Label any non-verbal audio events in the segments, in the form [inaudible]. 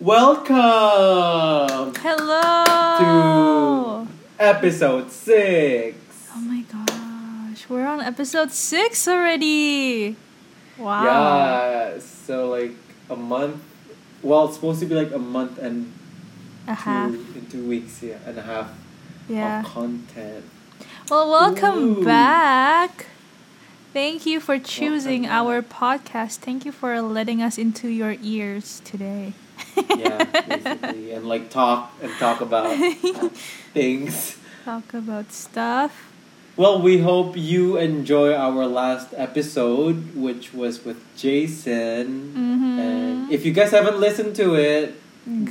Welcome Hello. to episode six. Oh my gosh, we're on episode six already. Wow. Yeah, so like a month. Well, it's supposed to be like a month and A half. two in two weeks, yeah, and a half Yeah. of content. Well, welcome Ooh. back. Thank you for choosing Welcome our podcast. Thank you for letting us into your ears today. Yeah, basically, and like talk and talk about [laughs] things. Talk about stuff. Well, we hope you enjoy our last episode, which was with Jason. Mhm. And if you guys haven't listened to it,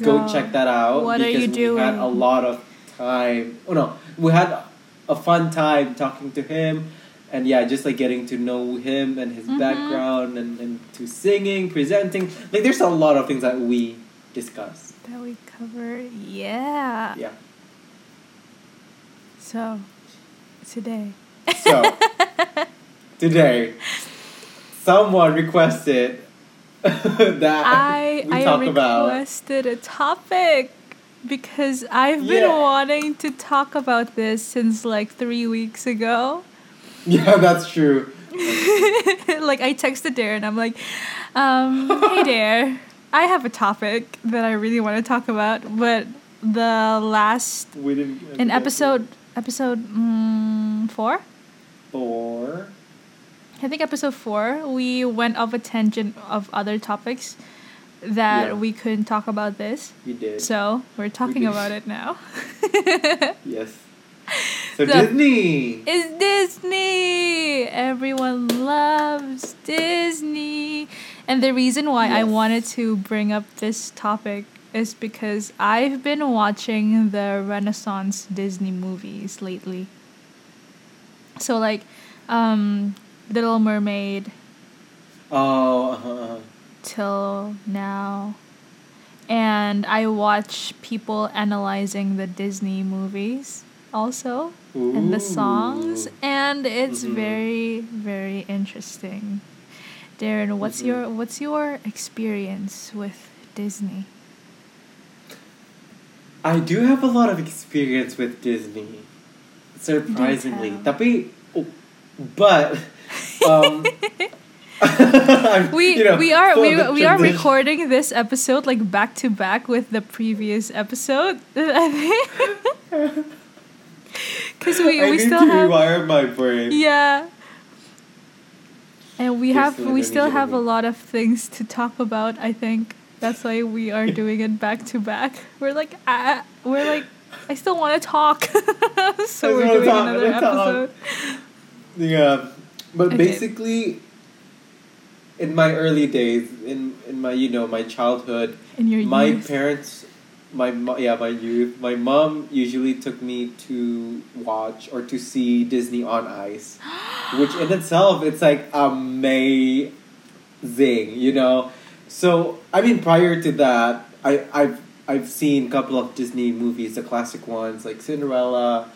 go, check that out. What are because you We had a lot of time. Oh no, we had a fun time talking to him, and yeah, just like getting to know him and his Mhm. background, and and to singing, presenting. Like, there's a lot of things that we discuss. That we cover. Yeah. Yeah. So, today. So [laughs] today, someone requested [laughs] that I we I talk about. I requested a topic because I've been Yeah. wanting to talk about this since like three weeks ago. [laughs] Yeah, that's true. [laughs] like I texted Darren, I'm like, um, "Hey, Dare, I have a topic that I really want to talk about, but the last We didn't. in episode episode mm, four." four. I think episode four, we went off a tangent of other topics that Yeah. we couldn't talk about this. You did. So we're talking about it now. [laughs] yes. [laughs] So, So- Disney. it's Disney! Everyone loves Disney. And the reason why I wanted to bring up this topic is because I've been watching the Renaissance Disney movies lately. So, like, um, Little Mermaid, Oh. Uh-huh. till now. And I watch people analyzing the Disney movies also and the songs and it's Mhm. very very interesting. Darren, what's Mhm. your what's your experience with Disney? I do have a lot of experience with Disney. Surprisingly. Tapi, oh, but um [laughs] We you know, we are we, we are recording this episode like back to back with the previous episode. [laughs] [laughs] Because we we still have rewire my brain. Yeah. And we have we still have a lot of things to talk about, I think. That's why we are [laughs] doing it back to back. We're like ah, we're like I still want to talk. [laughs] so we're doing talk, another wanna talk. episode. Yeah, but Okay. basically, in my early days, in in my you know my childhood, my parents, my mo- yeah my youth, my mom usually took me to watch or to see Disney on Ice, [gasps] which in itself it's like amazing, you know. So I mean, prior to that, I I've I've seen a couple of Disney movies, the classic ones like Cinderella,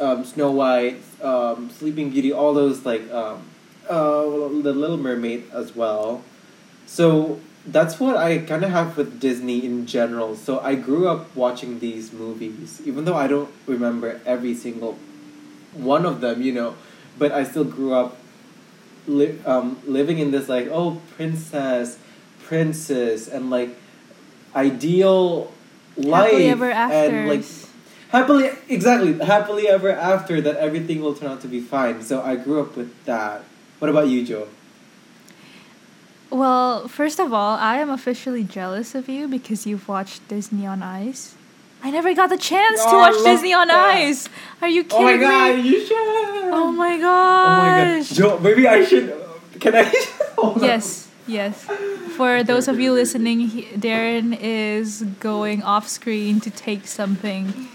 um, Snow White, um, Sleeping Beauty, all those like um, uh, the Little Mermaid as well. So that's what I kind of have with Disney in general. So I grew up watching these movies, even though I don't remember every single one of them, you know, but I still grew up li- um, living in this like oh princess, princess, and like ideal life Happily ever and like happily exactly happily ever after that everything will turn out to be fine. So I grew up with that. What about you, Joe? Well, first of all, I am officially jealous of you because you've watched Disney on Ice. I never got the chance Oh, to watch Disney on that. Ice. Are you oh kidding me? Oh my god, me? you should. Oh my god. Oh my god. Joe. Maybe I should. Can I? [laughs] Yes, yes. For those of you listening, he, Darren is going off screen to take something.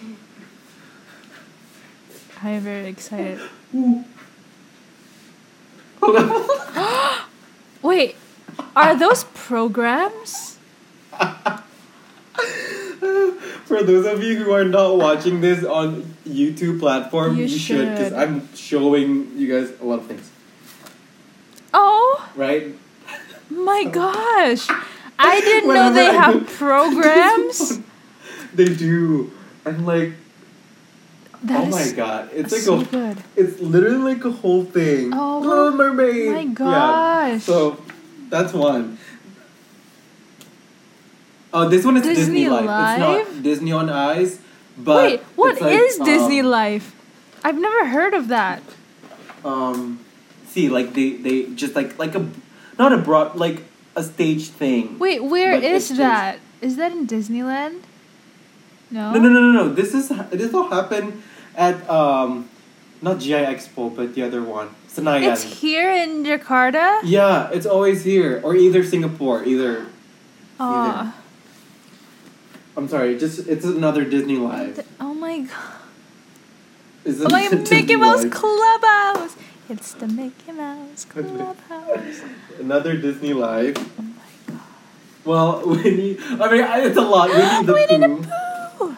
I'm very excited. [gasps] Wait, are those programs? [laughs] For those of you who are not watching this on YouTube platform, You you, should because. I'm showing you guys a lot of things, Oh right? my [laughs] gosh. I didn't know they I have go- [laughs] programs. they do. And like, That oh my god, it's like so a, good. it's literally like a whole thing. Oh Little Mermaid. my Yeah. gosh. So that's one. Oh, this one is Disney, Disney Life. It's not Disney on Ice, but Wait, what like, is Disney um, Life? I've never heard of that. Um, see, like they they just like like a not a broad like a stage thing. Wait, where is it's just- that? Is that in Disneyland? No. No, no, no, no, no. This is this all happened at um, not GI Expo, but the other one, Senayan. It's here in Jakarta. yeah, it's always here or either Singapore, either. Aw. I'm sorry, just it's another Disney Live. oh my god. It's Oh my [laughs] Mickey Mouse Live. Clubhouse. It's the Mickey Mouse [laughs] Clubhouse. Another Disney Live. Oh my god. Well, [laughs] Winnie. I mean, I- it's a lot. Winnie the [gasps] Winnie the Pooh. Pooh.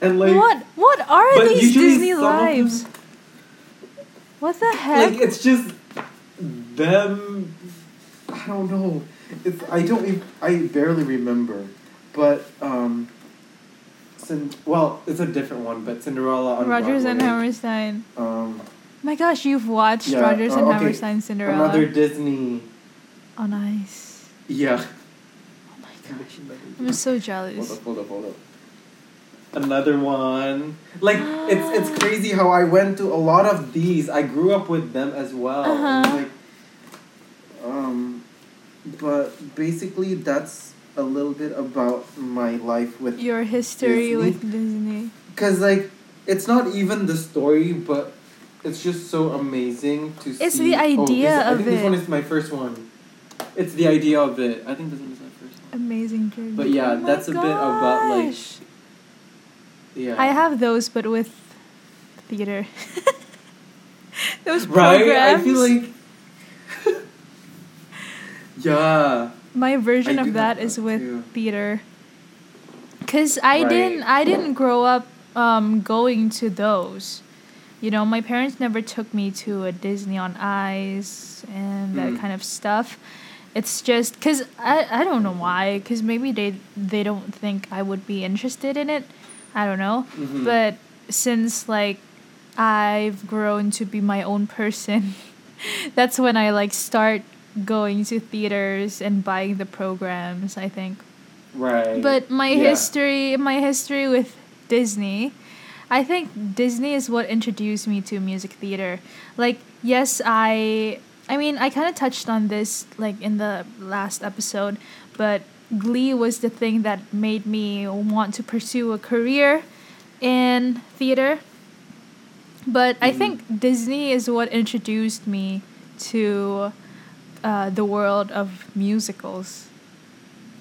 And like, what? What are these Disney of them- lives? What the heck? like it's just them. I don't know. It's I don't. ev- I barely remember, but um. Cin- well, it's a different one, but Cinderella on Rodgers and Hammerstein. Um, My gosh, you've watched Yeah, Rodgers and uh, okay. Hammerstein Cinderella another Disney. on ice. Yeah. Oh my gosh. I'm so jealous. Hold up, hold up, hold up. Another one. Like it's [gasps] it's crazy how I went to a lot of these. I grew up with them as well. Uh-huh. Like, um, but basically that's a little bit about my life with Your history Disney? with Disney. because like it's not even the story, but it's just so amazing to see. It's the Oh, this- it. I of think this one is my first one. It's the idea of it. I think this one is my first one. Amazing journey. But yeah, Oh that's a bit about, like, gosh. Yeah. I have those, but with theater. [laughs] those Right? programs. I feel like. [laughs] yeah. my version I of that that with too. theater. Cause I Right. didn't, I didn't grow up um, going to those. You know, my parents never took me to a Disney on Ice and that Mm. kind of stuff. It's just cause I, I don't know why. Cause maybe they they don't think I would be interested in it. I don't know. Mhm. But since like I've grown to be my own person, [laughs] that's when I like start going to theaters and buying the programs, I think. Right. But my Yeah. history, my history with Disney, I think Disney is what introduced me to music theater. Like, yes, I I mean, I kind of touched on this like in the last episode, but Glee was the thing that made me want to pursue a career in theater. But I Mhm. think Disney is what introduced me to uh, the world of musicals.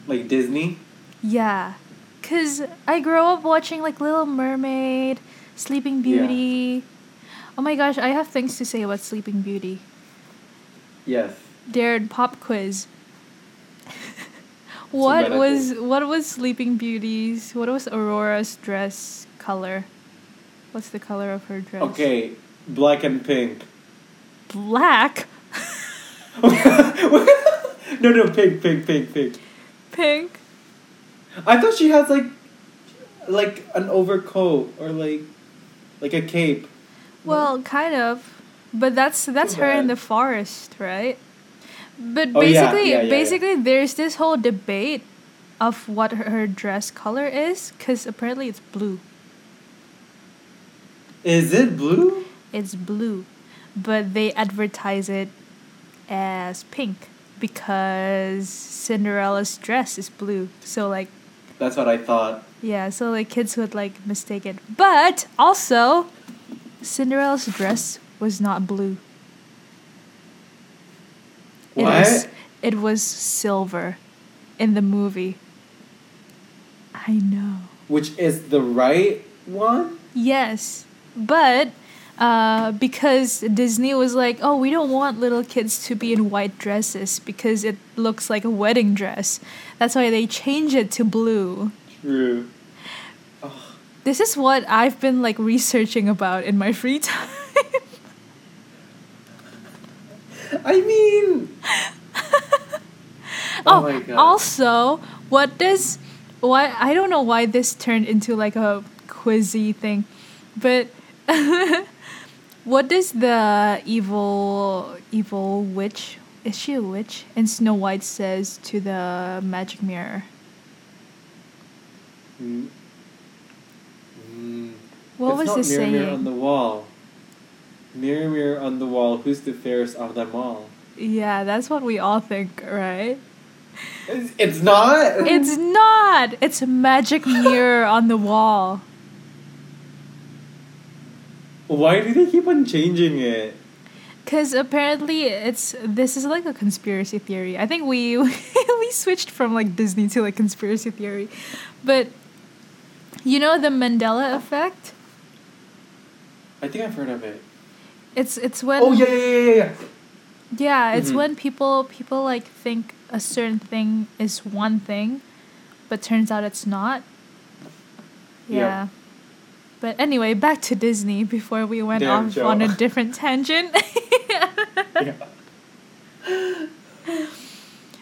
like Disney. Yeah. Cause I grew up watching like Little Mermaid, Sleeping Yeah. Beauty. Oh my gosh, I have things to say about Sleeping Beauty. Yes. Dared pop quiz. What was what was Sleeping Beauty's what was Aurora's dress color? What's the color of her dress? Okay. Black and pink. Black. [laughs] no, no, pink, pink, pink, pink. Pink. I thought she has like, like an overcoat or like, like a cape. Well, kind of, but that's that's Too her in the forest, right? But Oh, basically, yeah, yeah, yeah. basically, there's this whole debate of what her, her dress color is, because apparently it's blue. Is it blue? It's blue, but they advertise it as pink because Cinderella's dress is blue. So like, That's what I thought. yeah, so like kids would like mistake it. But also, Cinderella's dress was not blue. It was it was silver in the movie. I know. Which is the right one? Yes. But uh, because Disney was like, oh, we don't want little kids to be in white dresses because it looks like a wedding dress. That's why they change it to blue. True. This is what I've been like researching about in my free [laughs] time. I mean, [laughs] Oh, my God. also, what does why I don't know why this turned into like a quizzy thing, but [laughs] what does the evil evil witch is she a witch And Snow White says to the magic mirror? Mm. Mm. What it's was not the mirror, saying? Mirror on the wall. Mirror, mirror on the wall, who's the fairest of them all? yeah, that's what we all think, right? It's, it's not. It's not. It's a magic [laughs] mirror on the wall. Why do they keep on changing it? Cause apparently it's this is like a conspiracy theory. I think we [laughs] we switched from like Disney to like conspiracy theory, but you know the Mandela effect. I think I've heard of it. It's it's when Oh yeah, yeah, yeah, yeah, yeah. yeah it's Mhm. when people people like think a certain thing is one thing, but turns out it's not. Yeah. Yeah. But anyway, back to Disney before we went Damn, off Joe. on a different tangent. [laughs] yeah.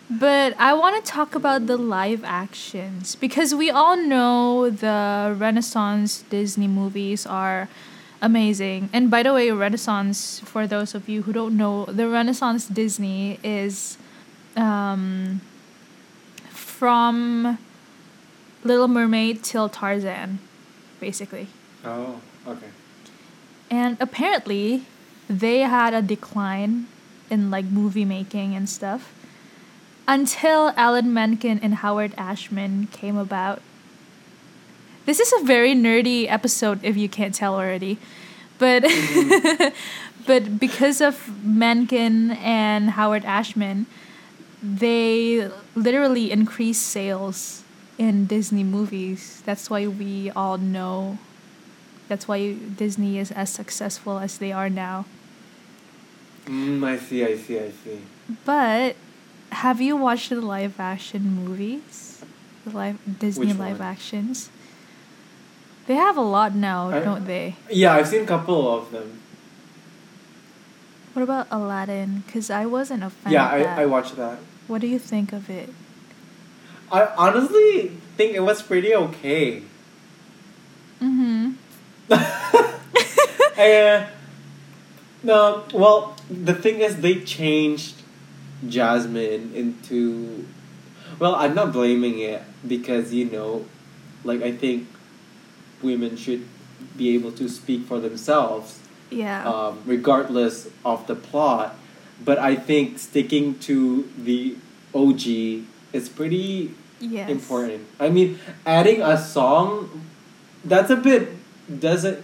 But I want to talk about the live actions because we all know the Renaissance Disney movies are amazing. And by the way, Renaissance, for those of you who don't know, the Renaissance Disney is um, from Little Mermaid till Tarzan, basically. Oh, okay. And apparently, they had a decline in like movie making and stuff until Alan Menken and Howard Ashman came about. This is a very nerdy episode if you can't tell already. But [laughs] but because of Menken and Howard Ashman, they literally increased sales in Disney movies. That's why we all know that's why Disney is as successful as they are now. Mm, I see, I see, I see. But have you watched the live action movies? The live Disney Which live one? actions? They have a lot now, I- don't they? Yeah, I've seen a couple of them. What about Aladdin? Because I wasn't a fan yeah, of that. I, I watched that. What do you think of it? I honestly think it was pretty okay. Mm-hmm. uh, [laughs] no, well, the thing is, they changed Jasmine into. Well, I'm not blaming it because, you know, like, I think women should be able to speak for themselves, Yeah. um, regardless of the plot. But I think sticking to the OG is pretty yes. important. I mean, adding a song, that's a bit doesn't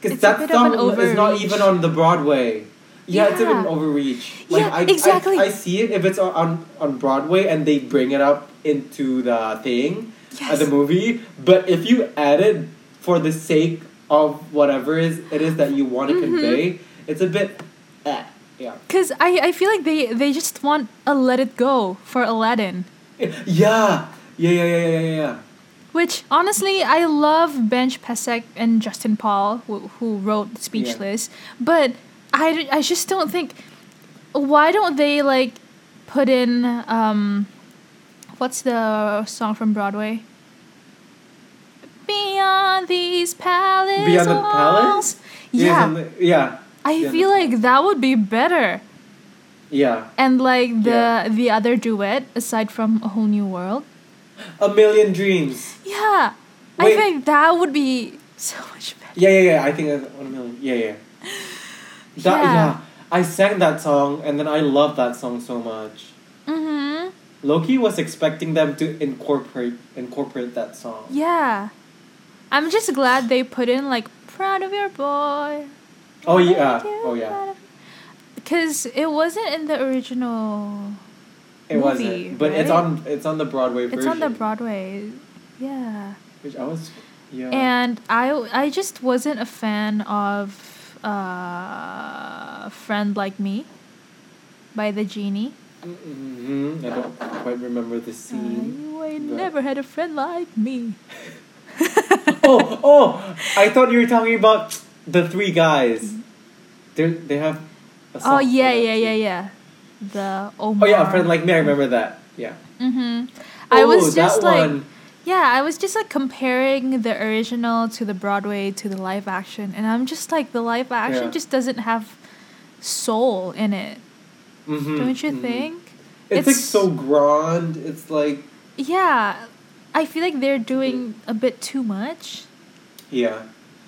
because It's that an song is not even on the Broadway. Yeah, it's a bit Yeah. overreach. Yeah, I, exactly. I, I see it if it's on on Broadway and they bring it up into the thing, Yes. the movie. But if you add it for the sake of whatever is it is that you want to Mhm. convey, it's a bit. Eh, yeah. Because I, I feel like they, they just want a let it go for Aladdin. [laughs] Yeah. Yeah. Yeah. Yeah. Yeah. Yeah. yeah. Which honestly, I love Benj Pasek and Justin Paul, who, who wrote Speechless, but I, I just don't think. Why don't they like put in um, what's the song from Broadway? Beyond these palace Beyond the. Palace? Yeah, something- Yeah. I Beyond feel like that would be better. Yeah. And like the Yeah. the other duet aside from A Whole New World. A million dreams. Yeah. I think that would be so much better. Yeah, yeah, yeah. I think one million. Yeah, yeah. That, Yeah. yeah. I sang that song and then I love that song so much. Mm-hmm. Loki was expecting them to incorporate incorporate that song. Yeah. I'm just glad they put in like proud of your boy. Oh yeah. Oh yeah. Because it wasn't in the original. It movie, wasn't. But it's on it's on the Broadway version. It's on the Broadway. Yeah. Which I was yeah. And I I just wasn't a fan of uh Friend Like Me by the genie. Hmm I don't quite remember the scene. I, I but- never had a friend like me. [laughs] oh, oh! I thought you were talking about the three guys. They they have. A Oh yeah, yeah, yeah, yeah. The Oh yeah, a friend like me. I remember that. Yeah. Mm-hmm. I Oh, was just like, one. yeah, I was just like comparing the original to the Broadway to the live action, and I'm just like, the live action Yeah. just doesn't have soul in it. Mhm, Don't you mhm. think? It's, like so grand. It's like Yeah, I feel like they're doing a bit too much. yeah,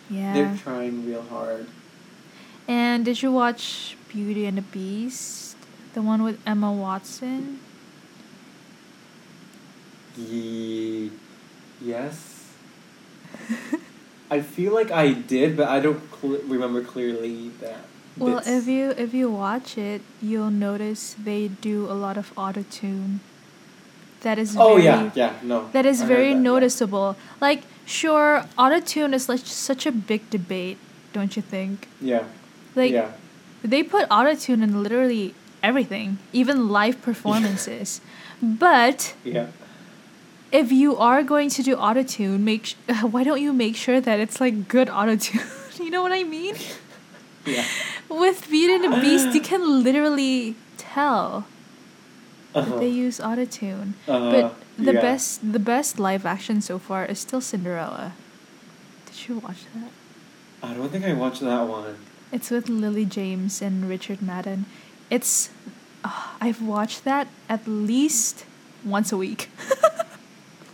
Yeah. they're trying real hard. And did you watch Beauty and the Beast? The one with Emma Watson? Ye- yes. [laughs] I feel like I did, but I don't cl- remember clearly that. Well, if you if you watch it, you'll notice they do a lot of auto tune. That is Oh very, yeah, yeah, no. That is I very that, yeah. noticeable. Like, sure, auto tune is like such a big debate, don't you think? Yeah. Like, yeah. they put auto tune in literally everything, even live performances. [laughs] but Yeah. if you are going to do auto tune, make sh- [laughs] why don't you make sure that it's like good auto tune? [laughs] you know what I mean? Yeah. With Beauty and the Beast, you can literally tell that Uh-huh. they use auto tune. Uh, But the yeah. best the best live action so far is still Cinderella. Did you watch that? I don't think I watched that one. It's with Lily James and Richard Madden. It's uh, I've watched that at least once a week. [laughs]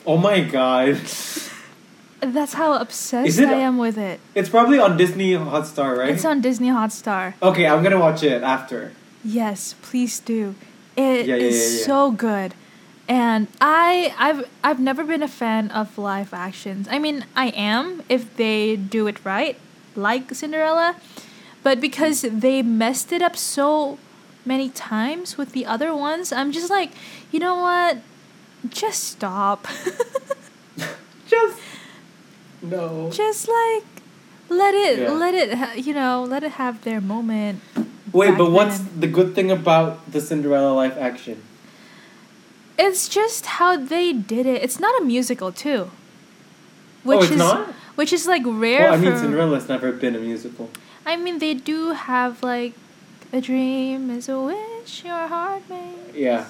Oh my god. That's how obsessed Is it- I am with it. It's probably on Disney Hotstar, right? It's on Disney Hotstar. Okay, I'm gonna watch it after. Yes, please do. It is Yeah, yeah, yeah, yeah. so good. And I I've I've never been a fan of live actions. I mean, I am if they do it right, like Cinderella, but because they messed it up so many times with the other ones, I'm just like, you know what? Just stop. [laughs] [laughs] Just no. just like let it Yeah. let it you know, let it have their moment. Wait, but what's then. the good thing about the Cinderella live action? It's just how they did it. It's not a musical too. Which oh, it's is not. which is like rare Well, I mean, for Cinderella's never been a musical. I mean they do have like a dream is a wish your heart makes. Yeah.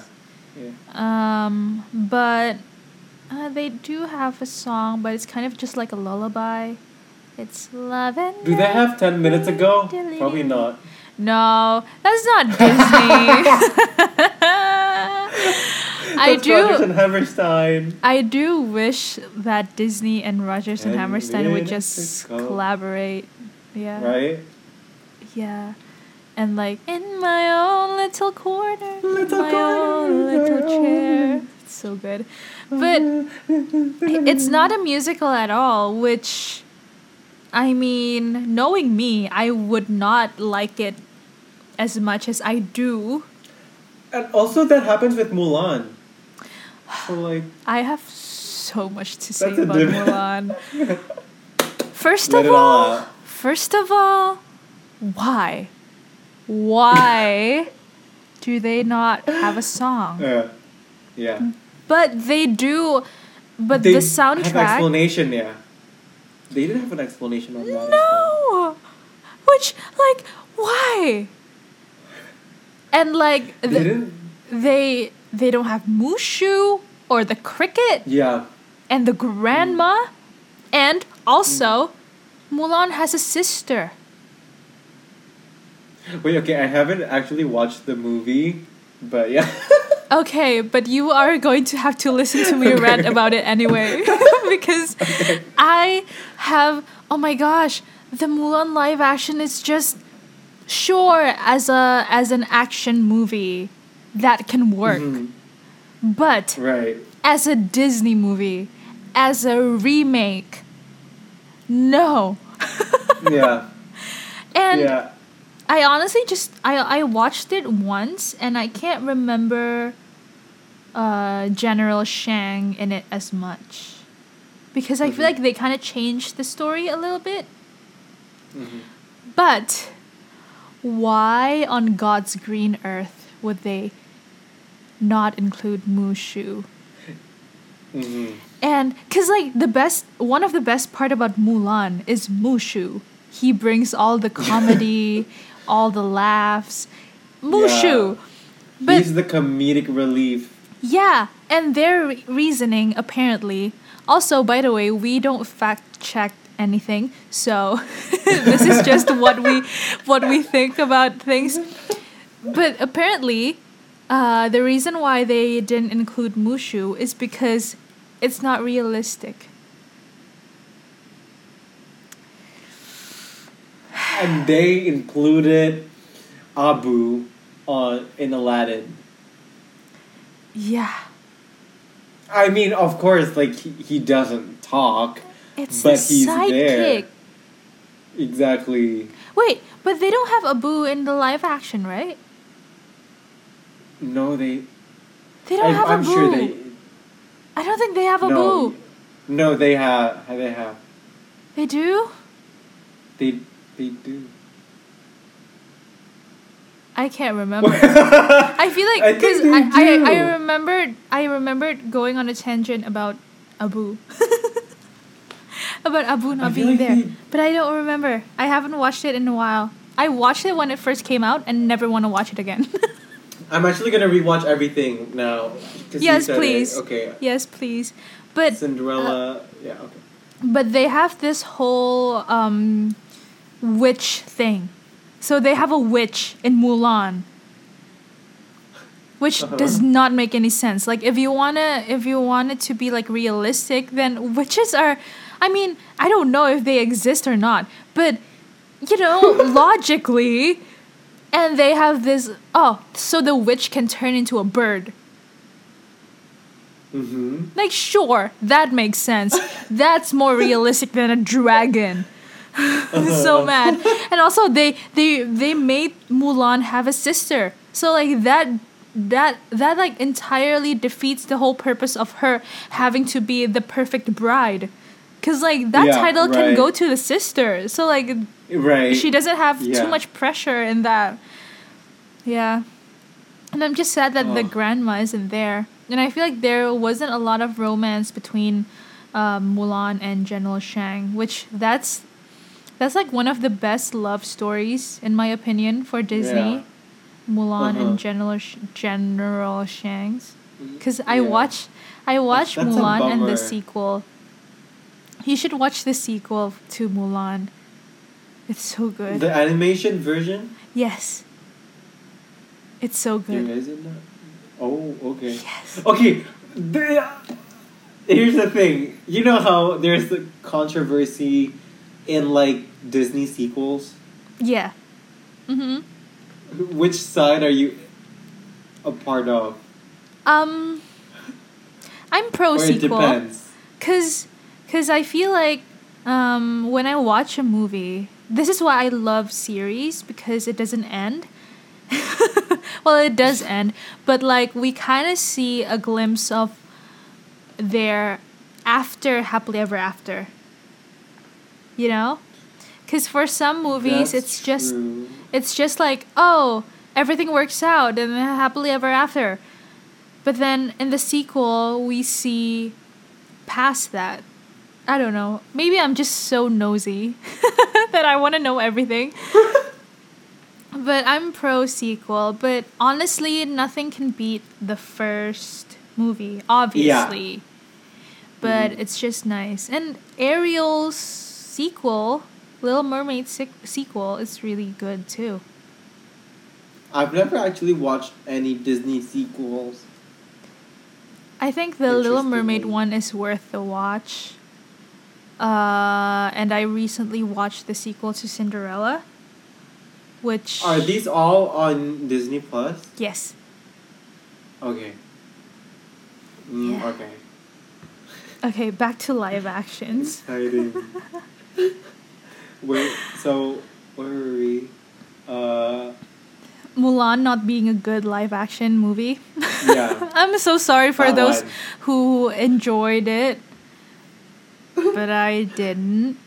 Yeah. Um but uh, they do have a song, but it's kind of just like a lullaby. It's love and Do they have ten minutes ago? Probably not. No, that's not Disney. [laughs] [laughs] I That's Rodgers do. and Hammerstein. I do wish that Disney and Rodgers and, And Hammerstein would just collaborate. Yeah. Right. Yeah. And like in my own little corner, in Little my own little chair. own. It's so good. But it's not a musical at all, which I mean, knowing me, I would not like it as much as I do. And also, that happens with Mulan. So like, I have so much to say about diff- Mulan. [laughs] First Let of all all, first of all, why? Why [laughs] do they not have a song? Uh, yeah, yeah. But they do. But they the have soundtrack. explanation. Yeah. They didn't have an explanation on that. No! Which, like, why? And, like, They the, they they don't have Mushu or the cricket Yeah. and the grandma. And also, Mulan has a sister. Wait. Okay. I haven't actually watched the movie, but yeah. [laughs] Okay, but you are going to have to listen to me [laughs] Okay. rant about it anyway. [laughs] [laughs] because I have oh my gosh, the Mulan live action is just sure as a as an action movie that can work. Mhm. But Right. as a Disney movie, as a remake, no. Yeah. and yeah. I honestly just I I watched it once and I can't remember uh General Shang in it as much. Because I feel Mhm. like they kind of changed the story a little bit. Mhm. But why on God's green earth would they not include Mushu? Mhm. And cuz like the best one of the best part about Mulan is Mushu. He brings all the [laughs] comedy, all the laughs. Mushu. But He's the comedic relief. Yeah, and their re- reasoning apparently. Also, by the way, we don't fact check anything, so [laughs] this is just [laughs] what we what we think about things. But apparently, uh, the reason why they didn't include Mushu is because it's not realistic. And they included Abu on in Aladdin. Yeah, I mean, of course, like he, he doesn't talk. it's But he's sidekick. there. Exactly. Wait, but they don't have Abu in the live action, right? No, they. They don't I, have I'm Abu. sure they. I don't think they have Abu. No, no, they have. They have. They do? They they do. I can't [laughs] remember. I feel like because think I, I, I do. remembered I remembered going on a tangent about Abu. [laughs] about Abu not being like there. they- But I don't remember. I haven't watched it in a while. I watched it when it first came out and never want to watch it again. [laughs] I'm actually gonna rewatch everything now. 'cause you yes, said it. please. Okay. Yes, please. But Cinderella. yeah. Okay. but they have this whole um, witch thing. So they have a witch in Mulan. Which Uh-huh. does not make any sense. Like if you wanna if you want it to be like realistic, then witches are I mean, I don't know if they exist or not, but you know, [laughs] logically and they have this oh, so the witch can turn into a bird. Mm-hmm. Like, sure, that makes sense. [laughs] That's more realistic than a dragon. [laughs] so mad. And also, they they they made Mulan have a sister. So like that that that like entirely defeats the whole purpose of her having to be the perfect bride. Cause like that Yeah, title can go to the sister. So like Right. she doesn't have Yeah. too much pressure in that. Yeah. And I'm just sad that the Oh. grandma isn't there. And I feel like there wasn't a lot of romance between um, Mulan and General Shang, which that's that's like one of the best love stories in my opinion for Disney. Yeah. Mulan Uh-huh. and General Sh- General Shang's because I Yeah. watched I watched that's a Mulan and the sequel. You should watch the sequel to Mulan. It's so good. The animation version. yes. It's so good. isn't. that? Oh, okay. Yes. Okay. The, here's the thing. You know how there's the controversy in like Disney sequels. Yeah. Mhm. Which side are you a part of? Um I'm pro or it depends. cuz cuz I feel like um when I watch a movie, this is why I love series because it doesn't end. [laughs] well, it does end, but like we kind of see a glimpse of their after happily ever after. You know? Cuz for some movies That's it's just true. it's just like, oh, everything works out and happily ever after. But then in the sequel, we see past that. I don't know. Maybe I'm just so nosy [laughs] that I want to know everything. [laughs] but I'm pro sequel. But honestly, nothing can beat the first movie, obviously. yeah. But Mhm. it's just nice. And Ariel's sequel, Little Mermaid se- sequel, is really good too. I've never actually watched any Disney sequels. I think the Little Mermaid one is worth the watch. Uh, and I recently watched the sequel to Cinderella, which Are these all on Disney Plus? yes, Okay. Mm, Yeah. Okay. okay, back to live actions. [laughs] [laughs] Wait, so where were we? Uh, Mulan not being a good live action movie. yeah. [laughs] I'm so sorry for That those one. who enjoyed it, but I didn't.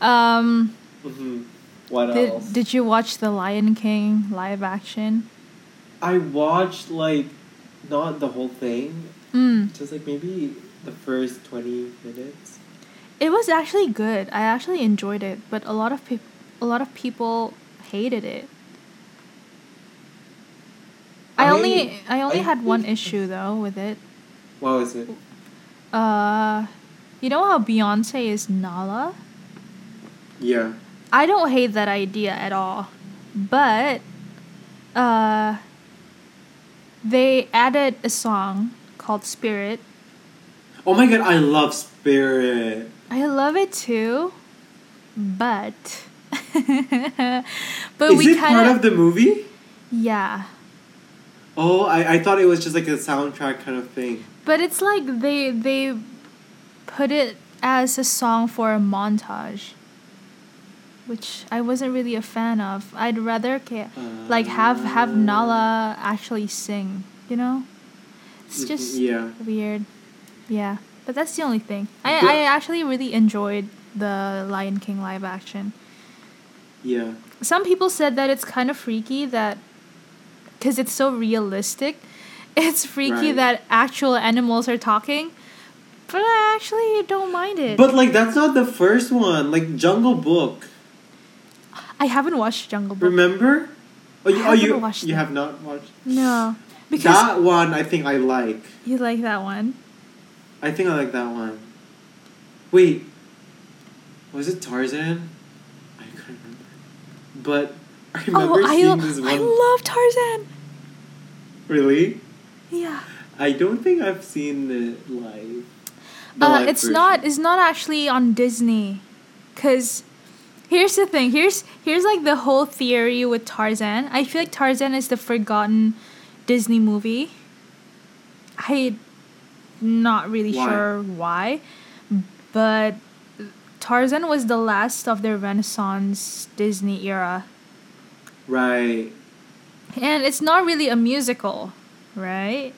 Um, hmm What did, else? did you watch the Lion King live action? I watched like not the whole thing, Mm. just like maybe the first twenty minutes. It was actually good. I actually enjoyed it, but a lot of people, a lot of people hated it. I, I only I only I had one issue though with it. What was it? Uh, you know how Beyonce is Nala? Yeah. I don't hate that idea at all, but uh, they added a song called Spirit. Oh my god, I love Spirit. Love it too, but [laughs] but Is we it kind part of the movie? yeah. Oh, I, I thought it was just like a soundtrack kind of thing. But it's like they they put it as a song for a montage, which I wasn't really a fan of. I'd rather ca- like have have Nala actually sing. You know, it's Mhm, just yeah. weird. Yeah, but that's the only thing. I But- I actually really enjoyed the Lion King live action. Yeah. Some people said that it's kind of freaky that because it's so realistic. [laughs] It's freaky Right. that actual animals are talking, but I actually don't mind it. But like that's not the first one. Like Jungle Book. I haven't watched Jungle Book. Remember? Oh, you, oh, you, watched you have not watched. No, because That one I think I like. you like that one. I think I like that one. Wait, was it Tarzan? I can't remember. But I remember oh, I, seeing this I love Tarzan. really? Yeah. I don't think I've seen it live. Uh, live it's version. not. It's not actually on Disney, cause here's the thing. Here's here's like the whole theory with Tarzan. I feel like Tarzan is the forgotten Disney movie. I not really Why? sure why, but Tarzan was the last of the Renaissance Disney era, Right. and it's not really a musical, right?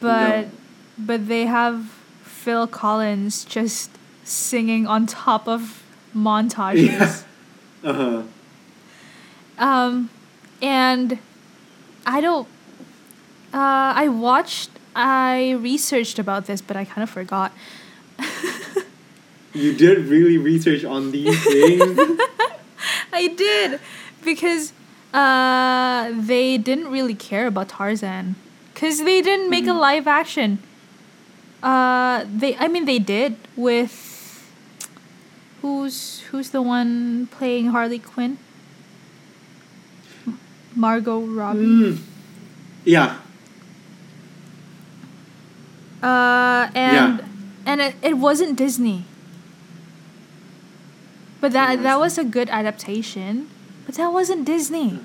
But No. but they have Phil Collins just singing on top of montages. Yeah. [laughs] Uh huh. Um, and I don't. Uh, I watched. I researched about this, but I kind of forgot. You did really research on these [laughs] things. I did because uh, they didn't really care about Tarzan because they didn't make a Mhm. live action. Uh, they. I mean, they did with. Who's who's the one playing Harley Quinn? Margot Robbie. mm. Yeah. Uh, and Yeah. and it, it wasn't Disney. But that It that wasn't. a good adaptation. But that wasn't Disney.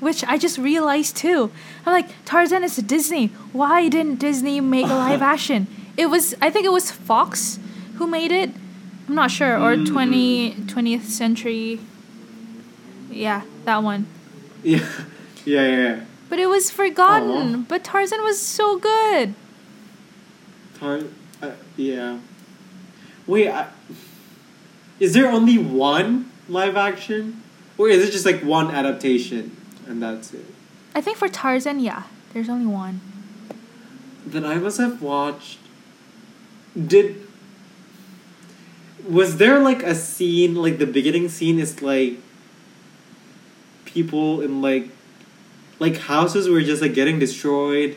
Which I just realized too. I'm like, Tarzan is Disney. Why didn't Disney make a [laughs] live action? It was I think it was Fox who made it. I'm not sure. Or Mm. 20, 20th century. Yeah, that one. Yeah. [laughs] Yeah. Yeah. yeah. But it was forgotten. Aw. But Tarzan was so good. Uh, yeah. Wait, I, is there only one live action, or is it just like one adaptation and that's it? I think for Tarzan, yeah. There's only one. Then I must have watched. Did was there like a scene like the beginning scene is like people in like like houses were just like getting destroyed.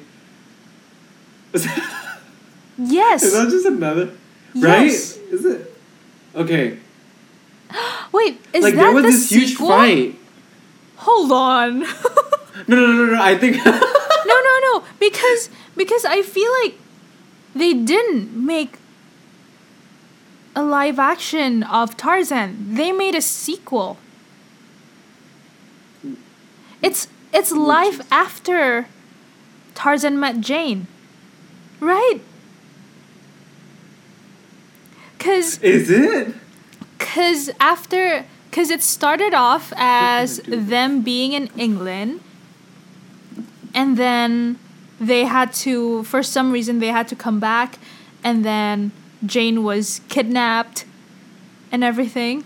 [laughs] Yes. is that just another? Yes. Right? Is it? Okay. [gasps] Wait, is like that there was the this huge sequel? fight. Hold on. [laughs] no, no, no, no. I think. [laughs] no, no. No. Because because I feel like they didn't make a live action of Tarzan. They made a sequel. It's it's life after Tarzan met Jane. Right? Cuz Is it? Cause after, cause it started off as them being in England, and then they had to, for some reason, they had to come back, and then Jane was kidnapped, and everything.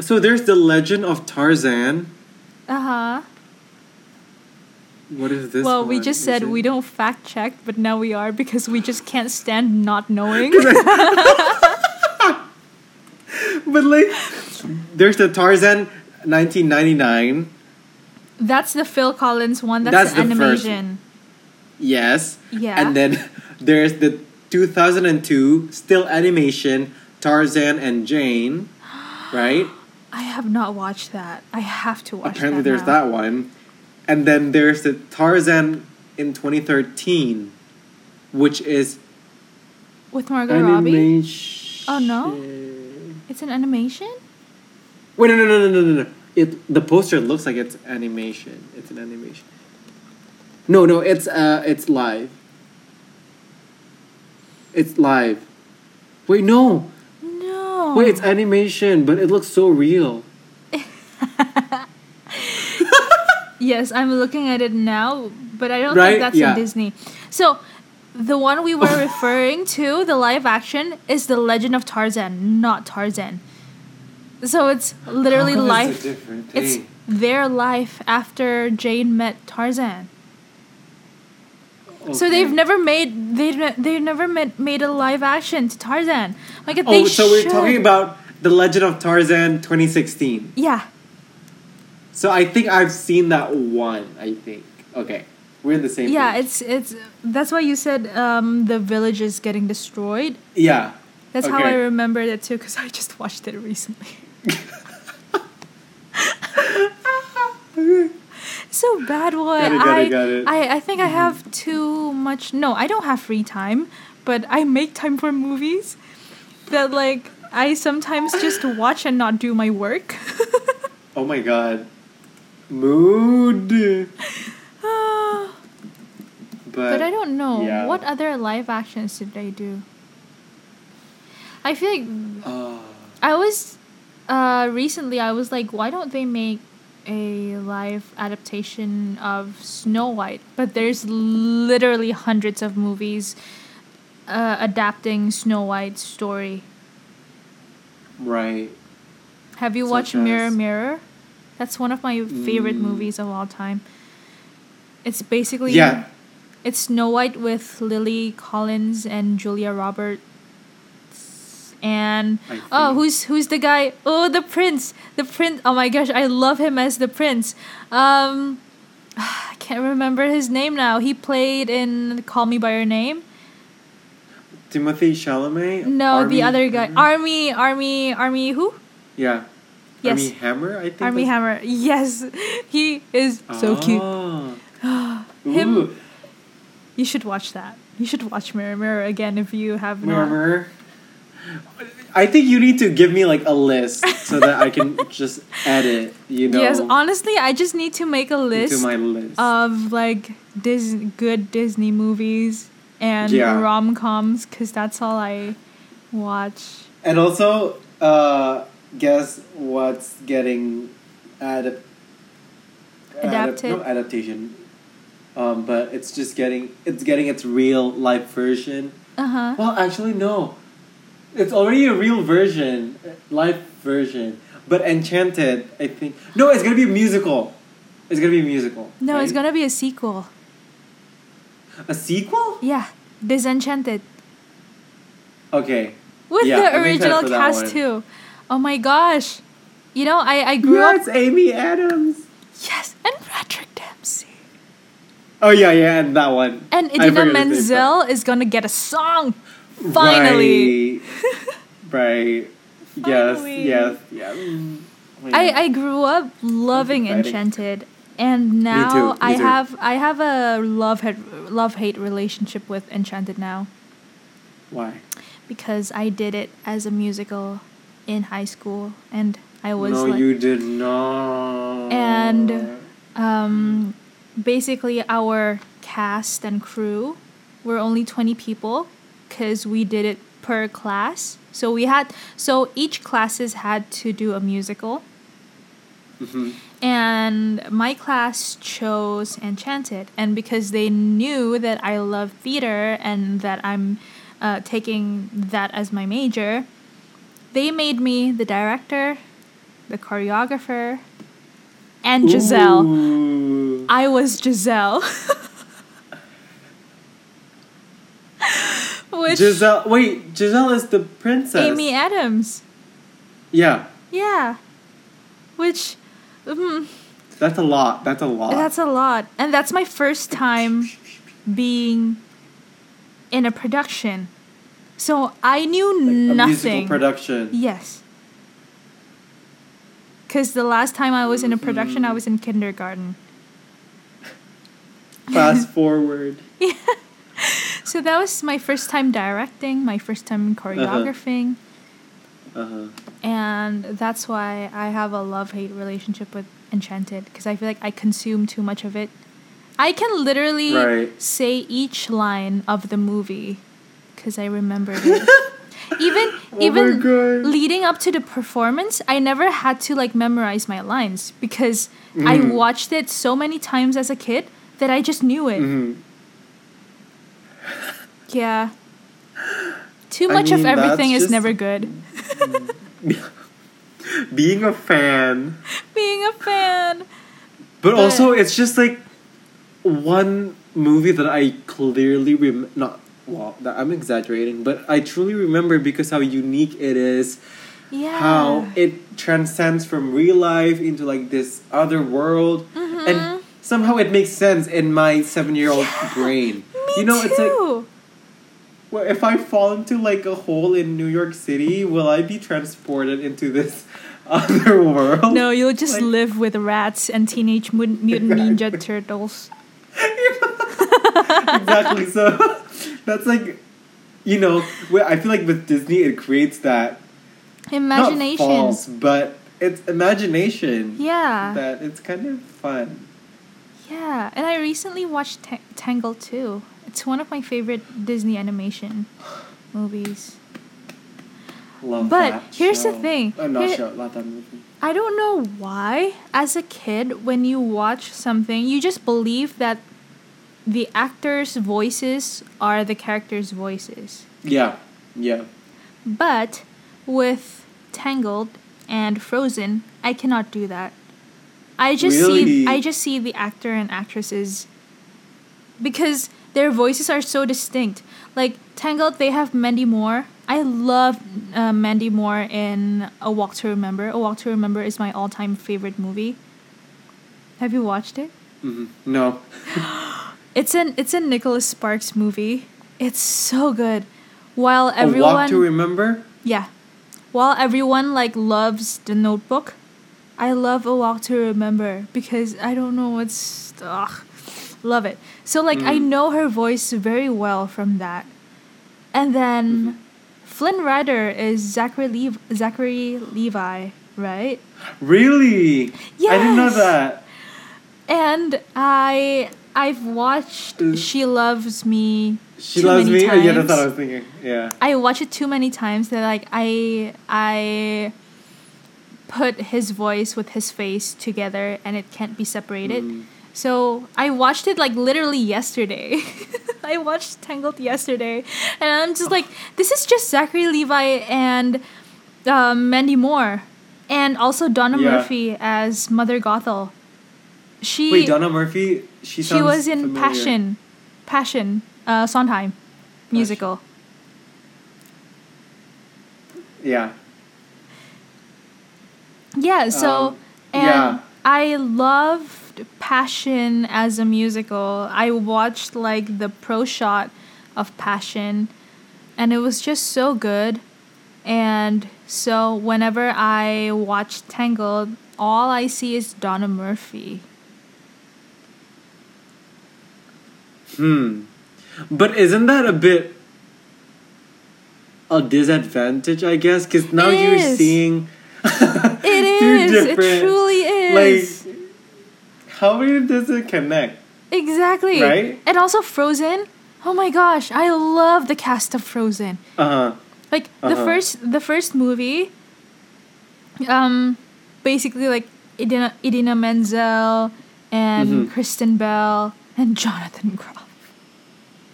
So there's the legend of Tarzan. Uh huh. What is this? Well, we just said we don't fact check, but now we are because we just can't stand not knowing. [laughs] But like, there's the Tarzan 1999, That's the Phil Collins one. That's, That's the the first animation. Yes. Yeah. And then [laughs] there's the 2002 still animation Tarzan and Jane, right? [gasps] I have not watched that. I have to watch Apparently there's now. that one. And then there's the Tarzan in 2013, which is With Margot Robbie. Oh, no? It's an animation? Wait, no, no, no, no, no, no. It the poster looks like it's animation. It's an animation. No, no, it's uh, it's live. It's live. Wait, no. No. Wait, it's animation, but it looks so real. [laughs] Yes, I'm looking at it now, but I don't Right? think that's Yeah. in Disney. So, the one we were [laughs] referring to, the live action, is The Legend of Tarzan, not Tarzan. So it's literally How come life. It's a different It's their life after Jane met Tarzan. So they've never made they ne- they've never made, made a live action to Tarzan. Like if Oh, they so we're talking about the Legend of Tarzan 2016. yeah. So I think I've seen that one. I think. Okay, we're in the same. Yeah, page. it's it's that's why you said um, the village is getting destroyed. yeah. That's how I remember it too, because I just watched it recently. [laughs] so bad boy. Got it, got I, it, got it. I I think I have too much. No, I don't have free time, but I make time for movies. That like I sometimes just watch and not do my work. [laughs] Oh my god. Mood. [sighs] but, But, I don't know yeah. what other live actions did they do. I feel like Uh, I was uh recently I was like why don't they make a live adaptation of Snow White? But there's literally hundreds of movies uh, adapting Snow White's story. right. Have you Such watched Mirror Mirror? That's one of my favorite Mm. movies of all time. It's basically Yeah. It's Snow White with Lily Collins and Julia Roberts. And oh, who's who's the guy? Oh, the prince. The prince. Oh my gosh, I love him as the prince. Um [sighs] I can't remember his name now. He played in Call Me by Your Name. Timothée Chalamet. No, Armie the other guy. Armie, Armie, Armie who? yeah. Yes. Armie Hammer. I think. Armie Hammer. Yes. He is so cute. Ah. Him- Ooh. You should watch that. You should watch Mirror Mirror again if you have not. Mirror. I think you need to give me like a list so that I can [laughs] just edit. You know. Yes, honestly, I just need to make a list my list. of like Dis- good Disney movies and Yeah. rom coms because that's all I watch. And also, uh, guess what's getting adap- Adapted? no adaptation. Um, but it's just getting it's getting its real life version. Uh huh. Well, actually, no. It's already a real version, uh, live version. But Enchanted, I think. No, it's gonna be a musical. It's gonna be a musical. No, it's gonna be a sequel. a sequel. Yeah, Disenchanted Okay. with Yeah, the original cast too. Oh my gosh, you know I I grew Yeah, up. it's Amy Adams. Yes, and Patrick Dempsey. Oh yeah, yeah, and that one. And Idina forget his name, Menzel is gonna get a song. Finally. Right. right. Yes, Finally. yes, yeah. Mm. I, I grew up loving. Enchanted, and now too, me I too. have I have a love hate love hate relationship with Enchanted now Why? because I did it as a musical in high school, and I was no, like, you did not. And- um, basically our cast and crew were only 20 people because we did it per class so we had so each classes had to do a musical Mhm. and my class chose enchanted and because they knew that i love theater and that i'm uh, taking that as my major they made me the director the choreographer and giselle Ooh. I was Giselle. [laughs] Which Giselle. Wait, Giselle is the princess. Amy Adams. Yeah. Yeah. Which um, That's a lot. That's a lot. That's a lot. And that's my first time being in a production. So I knew Like a nothing. musical production. Yes. Because the last time I was in a production, I Mhm. was in kindergarten. [laughs] Fast forward. [laughs] yeah. So that was my first time directing, my first time choreographing. Uh-huh. And that's why I have a love hate relationship with Enchanted because I feel like I consume too much of it. I can literally Right. say each line of the movie because I remembered it. [laughs] even Oh even leading up to the performance, I never had to like memorize my lines because I Mhm. watched it so many times as a kid that I just knew it. hmm [laughs] Yeah. Too I much of everything is never good. [laughs] Being a fan. Being a fan. But, But- also, it's just like one movie that I clearly rem not well, I'm exaggerating, but I truly remember because how unique it is, Yeah. how it transcends from real life into like this other world, Mhm. and somehow it makes sense in my seven-year-old brain. Me you know, too. it's like well, if I fall into like a hole in New York City, will I be transported into this [laughs] other world? No, you'll just Like- live with rats and Teenage Mut- Mutant [laughs] Ninja Turtles. [laughs] exactly. So [laughs] that's like, you know, I feel like with Disney it creates that Imagination. not false, but it's imagination. Yeah. That it's kind of fun. Yeah. And I recently watched Ta- Tangled too. It's one of my favorite Disney animation movies. Love But here's the show. thing. Uh, not Here- show. Love that movie. I don't know why, as a kid, when you watch something, you just believe that the actors' voices are the characters' voices. Yeah. Yeah. But with Tangled and Frozen, I cannot do that. I just see Really? I just see the actor and actresses because their voices are so distinct. Like Tangled, they have Mandy Moore. I love uh, Mandy Moore in A Walk to Remember. A Walk to Remember is my all-time favorite movie. Have you watched it? hmm No. [gasps] It's an it's a Nicholas Sparks movie. It's so good. While everyone a walk to remember. yeah. While everyone like loves the notebook, I love A Walk to Remember because I don't know what's ugh, love it. So like I Mm. know her voice very well from that. And then Mm-hmm. Flynn Rider is Zachary Levi, Zachary Levi, right? Really? Yes. I didn't know that. And I I've watched Uh, She Loves Me. She loves me. Oh, yeah, that's what I was thinking. Yeah. I watch it too many times that like I I put his voice with his face together and it can't be separated. Mm. So I watched it like literally yesterday. [laughs] I watched Tangled yesterday, and I'm just like, this is just Zachary Levi and um, Mandy Moore, and also Donna Yeah. Murphy as Mother Gothel. She Wait, Donna Murphy. She she was in familiar. Passion, Passion, uh, Sondheim, musical. Yeah. Yeah, so Um, and yeah. I loved Passion as a musical. I watched like the pro shot of Passion and it was just so good. And so whenever I watch Tangled, all I see is Donna Murphy. Hmm. But isn't that a bit a disadvantage, I guess? Because now It you're is. seeing. [laughs] it is. It truly is. Like, how many does it connect? exactly. Right? And also Frozen. Oh my gosh, I love the cast of Frozen. Uh huh. like the Uh-huh. first the first movie um basically like Idina, Idina Menzel and Mhm. Kristen Bell and Jonathan Groff.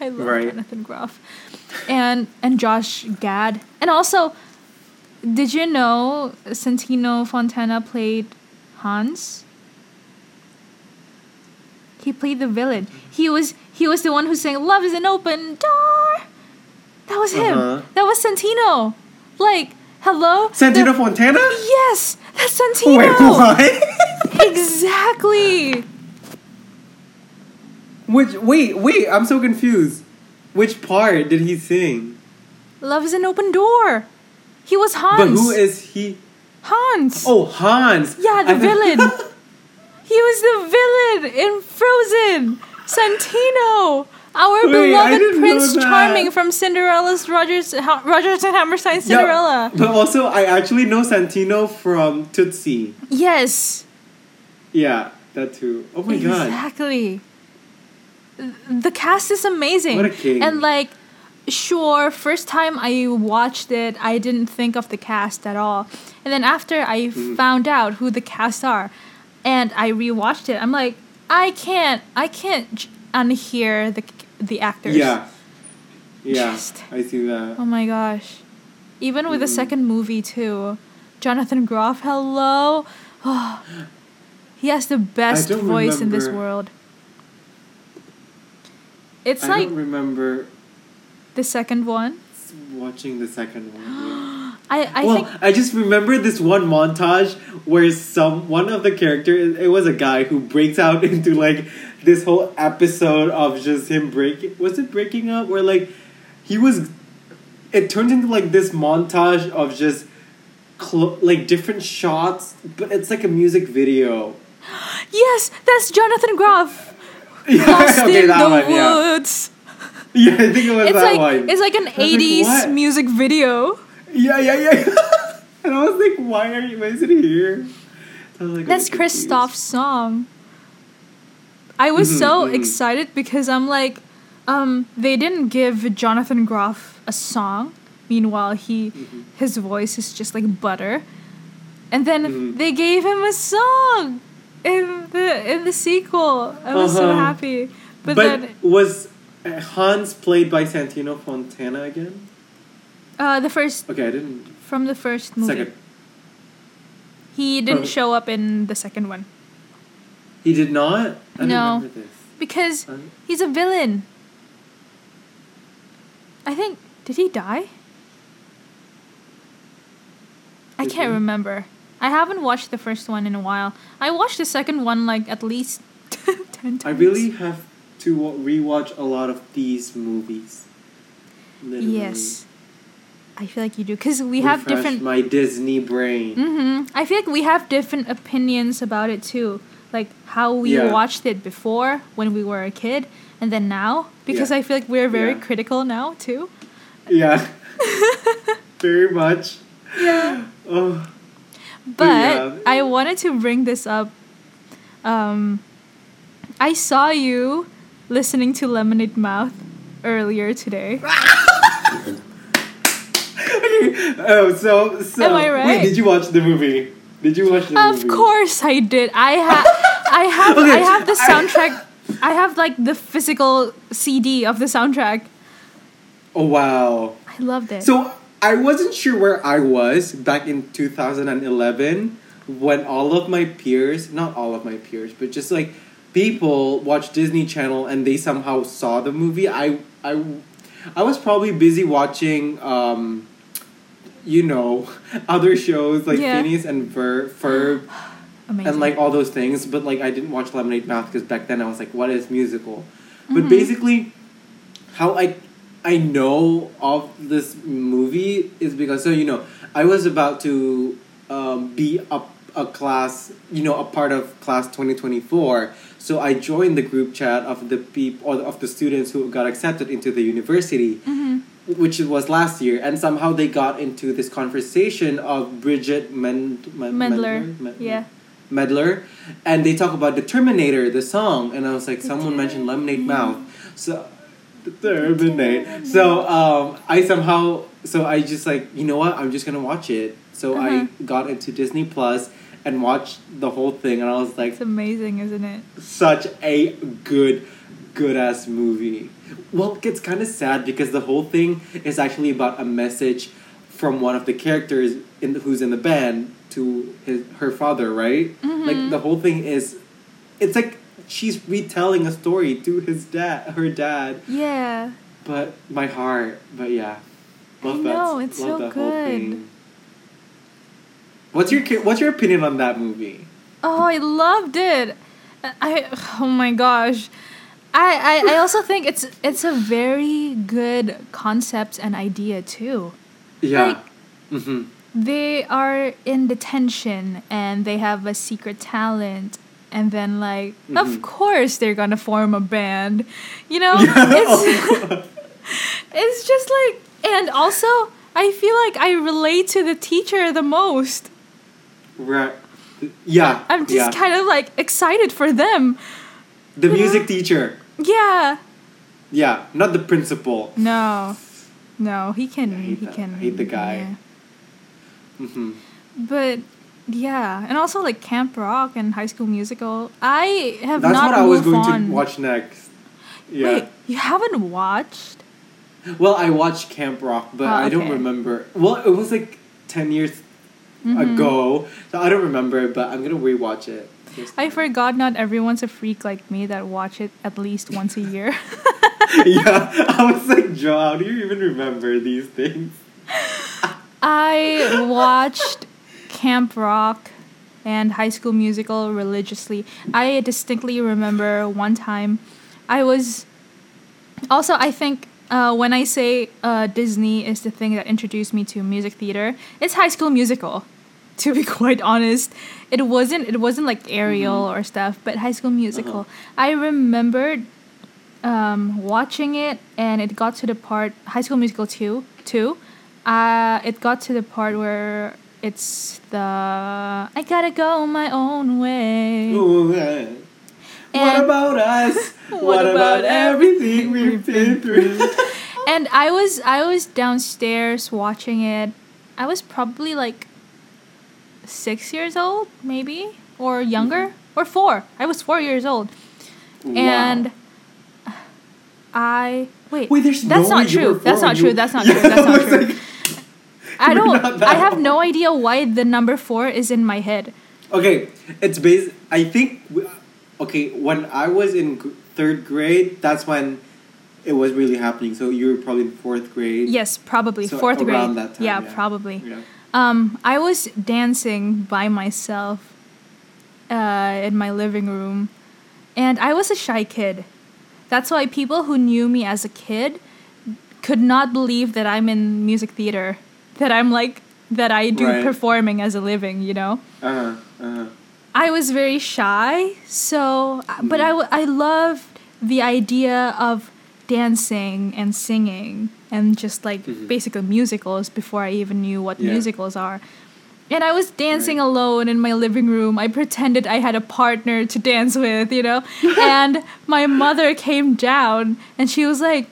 I love Right. Jonathan Groff. And and Josh Gad. And also did you know Santino Fontana played Hans? He played the villain. He was he was the one who sang "Love is an open door." That was him. Uh-huh. That was Santino. Like, hello. Santino The- Fontana? Yes, that's Santino. Wait, what? [laughs] exactly. Which wait, wait, I'm so confused. Which part did he sing? Love is an open door. He was Hans. But who is he? Hans? Oh, Hans. Yeah, the I villain. [laughs] he was the villain in Frozen. Santino. Our Wait, beloved Prince. Charming from Cinderella's Rodgers ha- Rodgers and Hammerstein Cinderella. Yeah, but also, I actually know Santino from Tootsie. Yes. Yeah, that too. Oh my god. Exactly. The cast is amazing. What a king. And like sure, first time I watched it, I didn't think of the cast at all. And then after I Mm-hmm. found out who the cast are and I rewatched it, I'm like, I can't I can't j- unhear the the actors. Yeah. Yeah, Just- I see that. Oh my gosh. Even with the Mhm. second movie too. Jonathan Groff, hello. Oh, [gasps] he has the best voice in this world. It's I like don't remember the second one. watching the second one. Yeah. I, I well, think I just remember this one montage where some one of the characters it was a guy who breaks out [laughs] into like this whole episode of just him breaking was it breaking up where like he was it turns into like this montage of just clo- like different shots but it's like a music video [gasps] yes, that's Jonathan Groff. [laughs] yeah Lost okay in that the one yeah woods. [laughs] yeah I think it was It's that like one it's like an I was like, eighties music video. Yeah yeah yeah [laughs] and I was like why are you why is it here like, That's. Kristoff's song. I was Mhm, so mhm. excited because I'm like, um, they didn't give Jonathan Groff a song. Meanwhile, he Mhm. his voice is just like butter, and then Mhm. they gave him a song in the in the sequel. I was so Uh-huh. happy, but, But, then was Hans played by Santino Fontana again? Uh, the first Okay, I didn't. from the first movie, Second. he didn't show up in the second one He did not? I No. because He's a villain. I think did he die? I can't he? remember. I haven't watched the first one in a while. I watched the second one like at least [laughs] ten times. I really have to wa- rewatch a lot of these movies. Literally. yes. I feel like you do because we have Refresh different. my Disney brain. hmm I feel like we have different opinions about it too. Like how we Yeah. watched it before when we were a kid, and then now because Yeah. I feel like we're very Yeah. critical now too. Yeah. [laughs] Very much. Yeah. Oh. But yeah. I wanted to bring this up. Um, I saw you listening to Lemonade Mouth earlier today. [laughs] [laughs] oh, so so. Am I right? Wait, did you watch the movie? Did you watch the of movie? course I did. I have I have [laughs] Okay, I have the soundtrack. I have like the physical CD of the soundtrack. Oh wow. I loved it. So I wasn't sure where I was back in 2011 when all of my peers, not all of my peers, but just like people watched Disney Channel and they somehow saw the movie. I I I was probably busy watching um you know other shows like Yeah. Phineas and Ver, Ferb [gasps] Amazing. and like all those things, but like I didn't watch Lemonade Mouth because back then I was like, what is musical? But Mhm. basically, how I I know of this movie is because so you know I was about to um, be a a class you know a part of class twenty twenty four. So I joined the group chat of the peop or of the students who got accepted into the university Mhm. Which was last year, and somehow they got into this conversation of Bridgit Mend- Men- Medler. Med- Yeah. Medler, and they talk about Determinate, the song, and I was like, someone mentioned Lemonade Mouth, so Determinate. So um, I somehow, so I just like, you know what? I'm just gonna watch it. So Uh-huh. I got into Disney Plus and watched the whole thing, and I was like, It's amazing, isn't it? such a good, good ass movie. Well, it gets kind of sad because the whole thing is actually about a message from one of the characters in the, who's in the band to his her father, right? Like Mhm. the whole thing is, it's like she's retelling a story to his dad, her dad. Yeah. But my heart, but yeah, love I that. know, it's love so that whole good. thing. What's your What's your opinion on that movie? Oh, I loved it. I oh my gosh. I, I, I also think it's it's a very good concept and idea too. Yeah. Like- mm-hmm. They are in detention and they have a secret talent and then like Mhm. of course they're gonna form a band. You know? [laughs] It's [laughs] it's just like and also I feel like I relate to the teacher the most. right. Yeah. I'm just yeah. kind of like excited for them. The music teacher. Yeah. Yeah, not the principal. No. No, he can he that. can I hate the guy. yeah. Mm-hmm. But yeah, and also like Camp Rock and High School Musical. I have That's not That's what I was going on. to watch next. Yeah. Wait, you haven't watched? Well, I watched Camp Rock, but Oh, I don't remember. Well, it was like ten years Mhm. ago, so I don't remember. But I'm gonna rewatch it. I forgot not everyone's a freak like me that watch it at least once a year. [laughs] [laughs] yeah, I was like, Joe, how do you even remember these things? I watched Camp Rock and High School Musical religiously. I distinctly remember one time I was. Also, I think uh, when I say uh, Disney is the thing that introduced me to music theater, it's High School Musical. [laughs] To be quite honest, it wasn't. It wasn't like Ariel or stuff, but High School Musical. I remembered um, watching it, and it got to the part High School Musical two two. Uh, it got to the part where it's the I gotta go my own way. Ooh, eh. what about us? [laughs] What what, about, about everything we've been through? [laughs] and I was I was downstairs watching it. I was probably like six years old, maybe, or younger, mm-hmm. or four. I was four years old, and I wait. Wait, there's that's no not way you true. That's not [laughs] true. That's not [laughs] true. That's not true. I don't. I have old. no idea why the number four is in my head. Okay, it's based. I think. Okay, when I was in g- third grade, that's when it was really happening. So you were probably in fourth grade. Yes, probably So fourth around grade. that time, yeah, yeah. probably. Yeah. Um, I was dancing by myself uh, in my living room, and I was a shy kid. That's why people who knew me as a kid could not believe that I'm in music theater, that I'm like that I do Right. performing as a living. You know, Uh huh. Uh huh. I was very shy, so but I w- I loved the idea of dancing and singing and just like Mhm. basically musicals before I even knew what Yeah. musicals are. And I was dancing Right. alone in my living room. I pretended I had a partner to dance with, you know? [laughs] and my mother came down and she was like,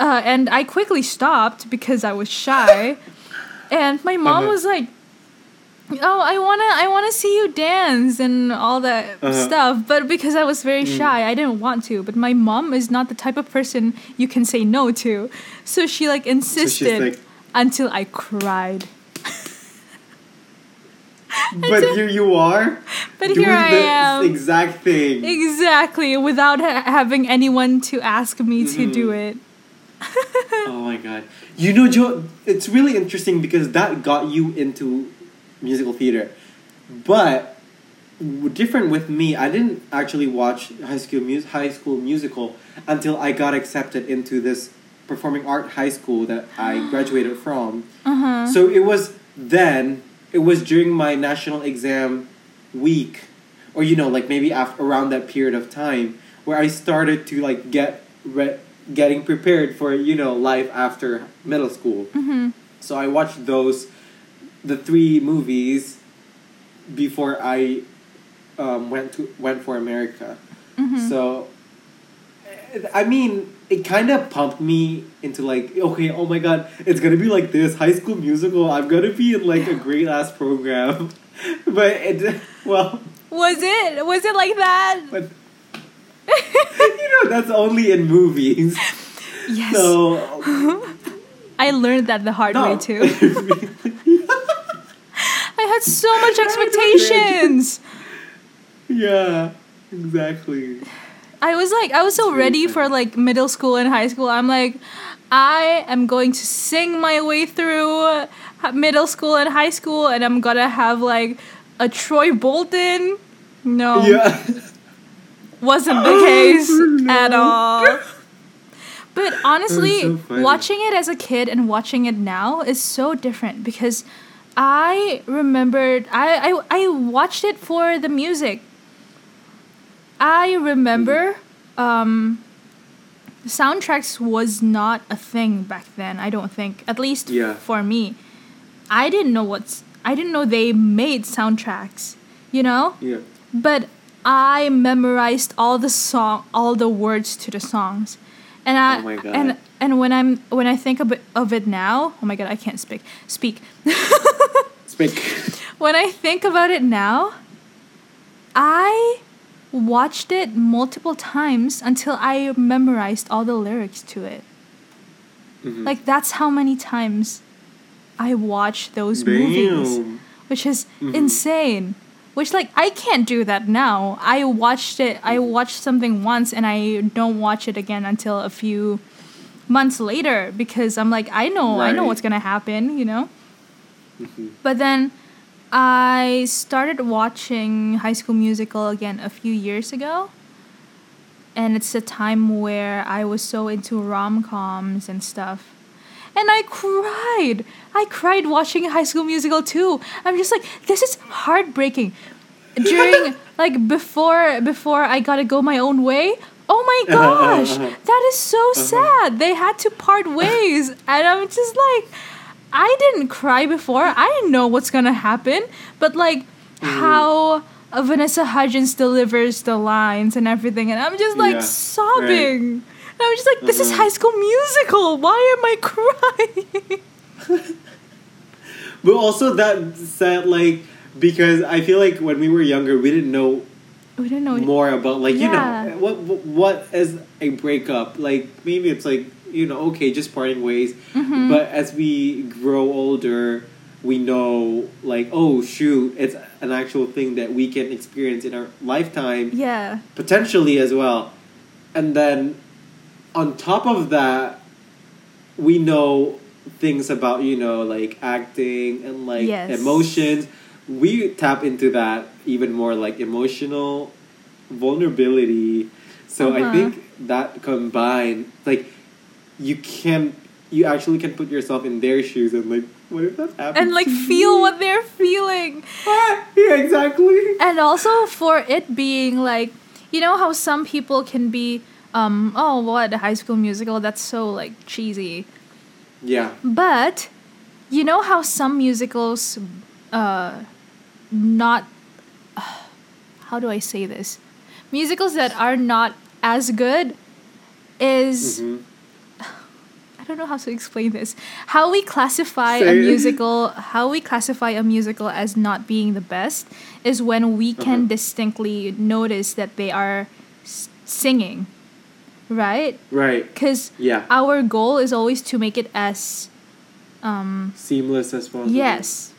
uh, and I quickly stopped because I was shy. [laughs] and my mom Uh-huh. was like, oh i want to i want to see you dance and all that Uh-huh. stuff but because i was very Mm. shy i didn't want to but my mom is not the type of person you can say no to so she like insisted like- until i cried [laughs] But here you are. but doing here i the am Exact thing. exactly without ha- having anyone to ask me to Mhm. do it oh my god. You know, Joe, it's really interesting because that got you into musical theater. But different with me, I didn't actually watch High School Mus- High School Musical until I got accepted into this performing art high school that I [gasps] graduated from. uh-huh So it was then, it was during my national exam week, or you know, like maybe after, around that period of time, where I started to like get re- getting prepared for you know life after middle school. mm-hmm. So I watched those, the three movies, before I um, went to went for America. Mm-hmm. So, I mean, it kind of pumped me into like, okay, oh my god, it's gonna be like this High School Musical. I'm gonna be in like a great ass program, [laughs] but it well, was it was it like that but [laughs] you know that's only in movies. [laughs] yes So i learned that the hard no. way too [laughs] i had so much [laughs] expectations yeah, exactly. I was like, I was so ready for like middle school and high school. I'm like, I am going to sing my way through middle school and high school, and I'm gonna have like a Troy Bolton. No, Yeah. wasn't the [laughs] oh, case at all. But honestly, so watching it as a kid and watching it now is so different because I remembered I, I I watched it for the music. I remember um soundtracks was not a thing back then, I don't think. At least Yeah. for me. I didn't know what's I didn't know they made soundtracks, you know? Yeah. but I memorized all the song, all the words to the songs, and I Oh my God. and and when I'm when I think of it, of it now, oh my god, I can't speak speak. [laughs] Speak. when I think about it now, I watched it multiple times until I memorized all the lyrics to it. Mhm. Like that's how many times I watched those movies which is Mhm. insane. Which like I can't do that now. I watched it. I Mm-hmm. watched something once and I don't watch it again until a few months later because I'm like I know I know what's gonna happen, you know. Mhm. But then I started watching High School Musical again a few years ago. And it's a time where I was so into rom coms and stuff. And I cried. I cried watching High School Musical too. I'm just like, this is heartbreaking. During [laughs] like before before I gotta go my own way. Oh my uh-huh, uh-huh, gosh, uh-huh. that is so sad. They had to part [laughs] ways, and I'm just like, I didn't cry before. I didn't know what's gonna happen, but like mm-hmm. how uh, Vanessa Hudgens delivers the lines and everything, and I'm just like Yeah, sobbing. And I was just like, this is Mhm. High School Musical. Why am I crying? [laughs] But also that said, like, because I feel like when we were younger, we didn't know we didn't know. more about, like, Yeah. you know, what what is a breakup? Like, maybe it's like, you know, okay, just parting ways. Mhm. But as we grow older, we know, like, oh shoot, it's an actual thing that we can experience in our lifetime. yeah. potentially as well. And then on top of that, we know things about, you know, like acting and like Yes. emotions. We tap into that even more, like emotional vulnerability. So I Uh-huh. think that combined, like, you can, you actually can put yourself in their shoes and like, what if that happens? And like feel me? what they're feeling. Ah, yeah, exactly. and also for it being like you know how some people can be um oh what a high school musical that's so like cheesy Yeah. but you know how some musicals uh not [sighs] how do i say this musicals that are not as good is Mhm. [sighs] I don't know how to explain this. How we classify a musical, how we classify a musical as not being the best is when we can Uh-huh. distinctly notice that they are s- singing, right? Right. Because Yeah. our goal is always to make it as, um, Seamless as possible. yes.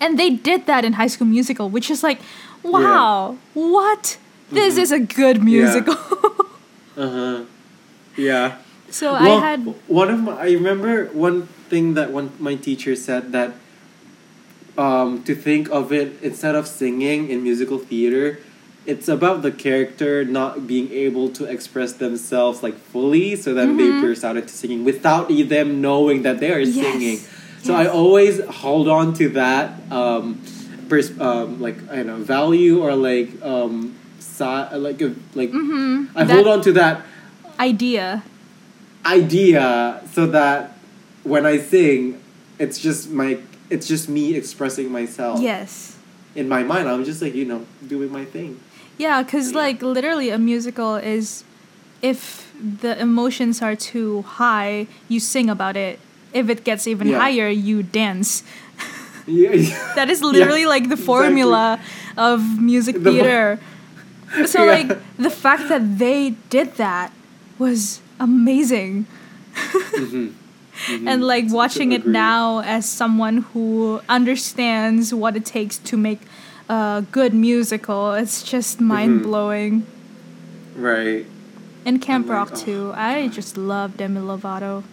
And they did that in High School Musical, which is like, wow, what? This Mhm. is a good Yeah. musical. [laughs] Uh huh. Yeah. so well, I had one of my. I remember one thing that one my teacher said that. Um, to think of it instead of singing in musical theater, it's about the character not being able to express themselves like fully, so then they Mhm. burst out into singing without them knowing that they are Yes. singing. So I always hold on to that, um, pers- um, like I don't know, value or like um, si- like a, like mm-hmm, I that hold on to that idea. idea so that when I sing, it's just my it's just me expressing myself. Yes. In my mind, I'm just like you know doing my thing. Yeah, because Yeah. like literally a musical is if the emotions are too high, you sing about it. If it gets even Yeah. higher, you dance. Yeah. [laughs] That is Yeah, literally like the exactly. formula of music The theater. [laughs] so Yeah. like the fact that they did that was amazing. Mhm. [laughs] Mhm. And like watching it now as someone who understands what it takes to make a good musical, it's just Mm-hmm. mind blowing. Right. And Camp Rock oh, too. I just love Demi Lovato.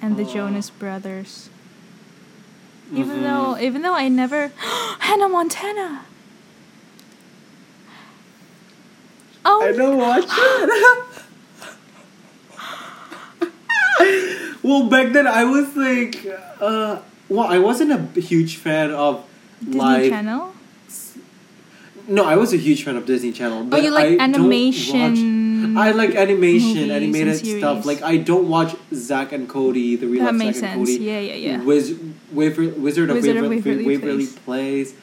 And the Aw. Jonas Brothers. Even Mhm. though even though I never [gasps] Hannah Montana. Oh, I don't watch it. [laughs] well, back then I was like, uh, well, I wasn't a huge fan of Disney live. Channel. No, I was a huge fan of Disney Channel. Oh, But you like I animation? watch- I like animation, animated stuff. Like I don't watch Zack and Cody, the real That makes Zack and sense. Cody. Yeah, yeah, yeah. Wiz- Waver- Wizard of, Wizard of Waverly, Waverly Waverly Place. Place.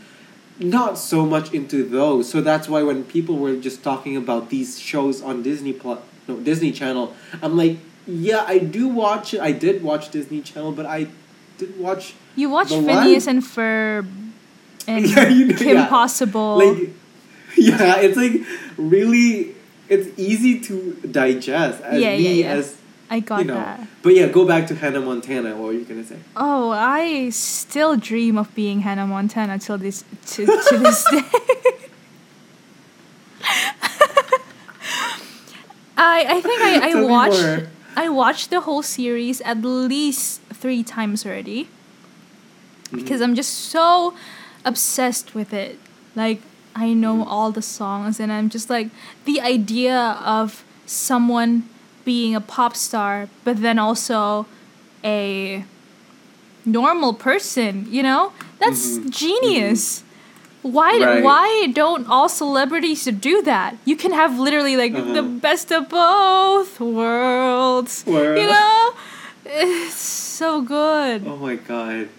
Not so much into those. So that's why when people were just talking about these shows on Disney Plus, no Disney Channel, I'm like, yeah, I do watch it. I did watch Disney Channel, but I did watch You watch Phineas one- and Ferb and [laughs] Yeah, you know- Kim yeah. Possible. like yeah it's like really it's easy to digest as Yeah, me yeah, yeah. as I got you know that. but yeah go back to hannah montana what were you gonna say Oh, I still dream of being Hannah Montana till this to, to this day. [laughs] I I think I, I Tell watched. I watched the whole series at least three times already Mm-hmm. because I'm just so obsessed with it. Like I know Mm-hmm. all the songs and I'm just like the idea of someone being a pop star but then also a normal person, you know? That's Mhm. genius. Why Right. why don't all celebrities do that? You can have literally like the Uh-huh. best of both worlds. World. You know? [laughs] It's so good. oh my god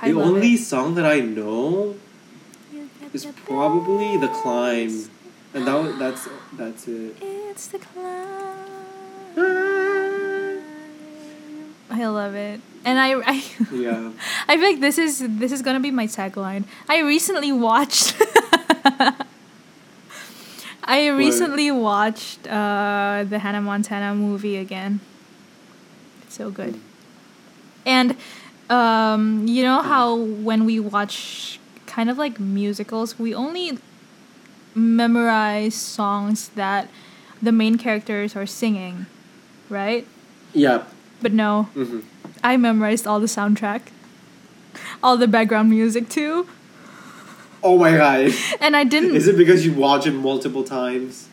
I the only it. song that i know is probably the climb and that that's that's it It's the climb. I love it. And I, I yeah [laughs] I feel like this is this is gonna be my tagline. I recently watched. [laughs] I recently watched uh, the Hannah Montana movie again. It's so good. And um, you know how when we watch kind of like musicals, we only memorize songs that the main characters are singing, right? yeah. But no, hmm I memorized all the soundtrack, all the background music too, oh my god. [laughs] And I didn't. is it because you watch it multiple times?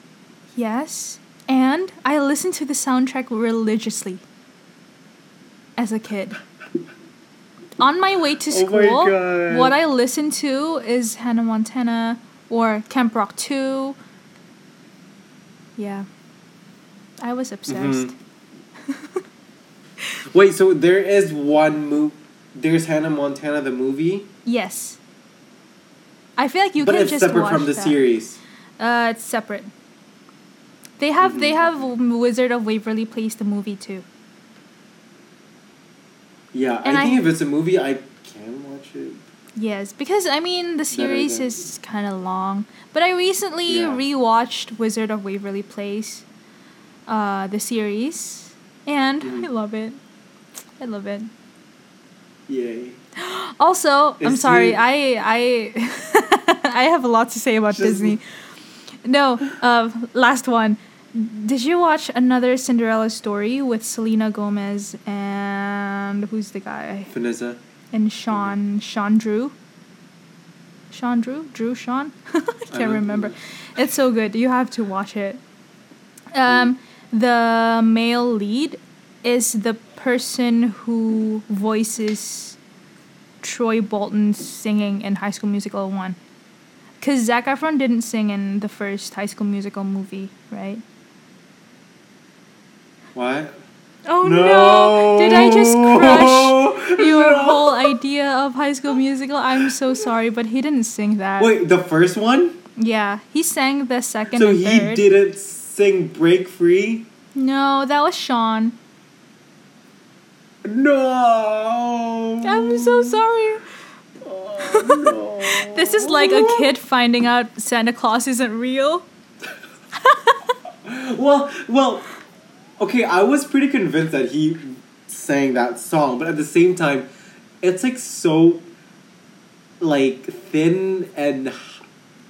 Yes, and I listened to the soundtrack religiously as a kid. On my way to Oh school, God. what I listened to is Hannah Montana or Camp Rock 2. Yeah. I was obsessed. Mhm. [laughs] Wait, so there is one movie. There's Hannah Montana the movie, Yes. I feel like you but can it's just separate watch from the that. series. Uh, it's separate. They have they Mhm. have Wizard of Waverly Place the movie too. Yeah, And I I- think if it's a movie, I can watch it. Yes, because I mean the series than- is kind of long, but I recently Yeah. rewatched Wizard of Waverly Place, uh, the series, and Mhm. I love it. I love it. Yay! [gasps] Also, I'm sorry, I I [laughs] I have a lot to say about Disney. No, uh, last one. Did you watch another Cinderella story with Selena Gomez and who's the guy? Vanessa. and Sean Sean Drew. Sean Drew, Drew Sean. [laughs] I can't don't remember. know. It's so good. You have to watch it. Um, the male lead is the person who voices Troy Bolton singing in High School Musical one. Cause Zac Efron didn't sing in the first High School Musical movie, right? What? Oh no! Did I just crush [laughs] your whole idea of High School Musical. I'm so sorry, but he didn't sing that. Wait, the first one? Yeah, he sang the second so he third. didn't sing "Break Free." No, that was Sean. No. I'm so sorry. Oh, no. [laughs] This is like a kid finding out Santa Claus isn't real. [laughs] Well, well, okay. I was pretty convinced that he sang that song, but at the same time, it's like so, like thin and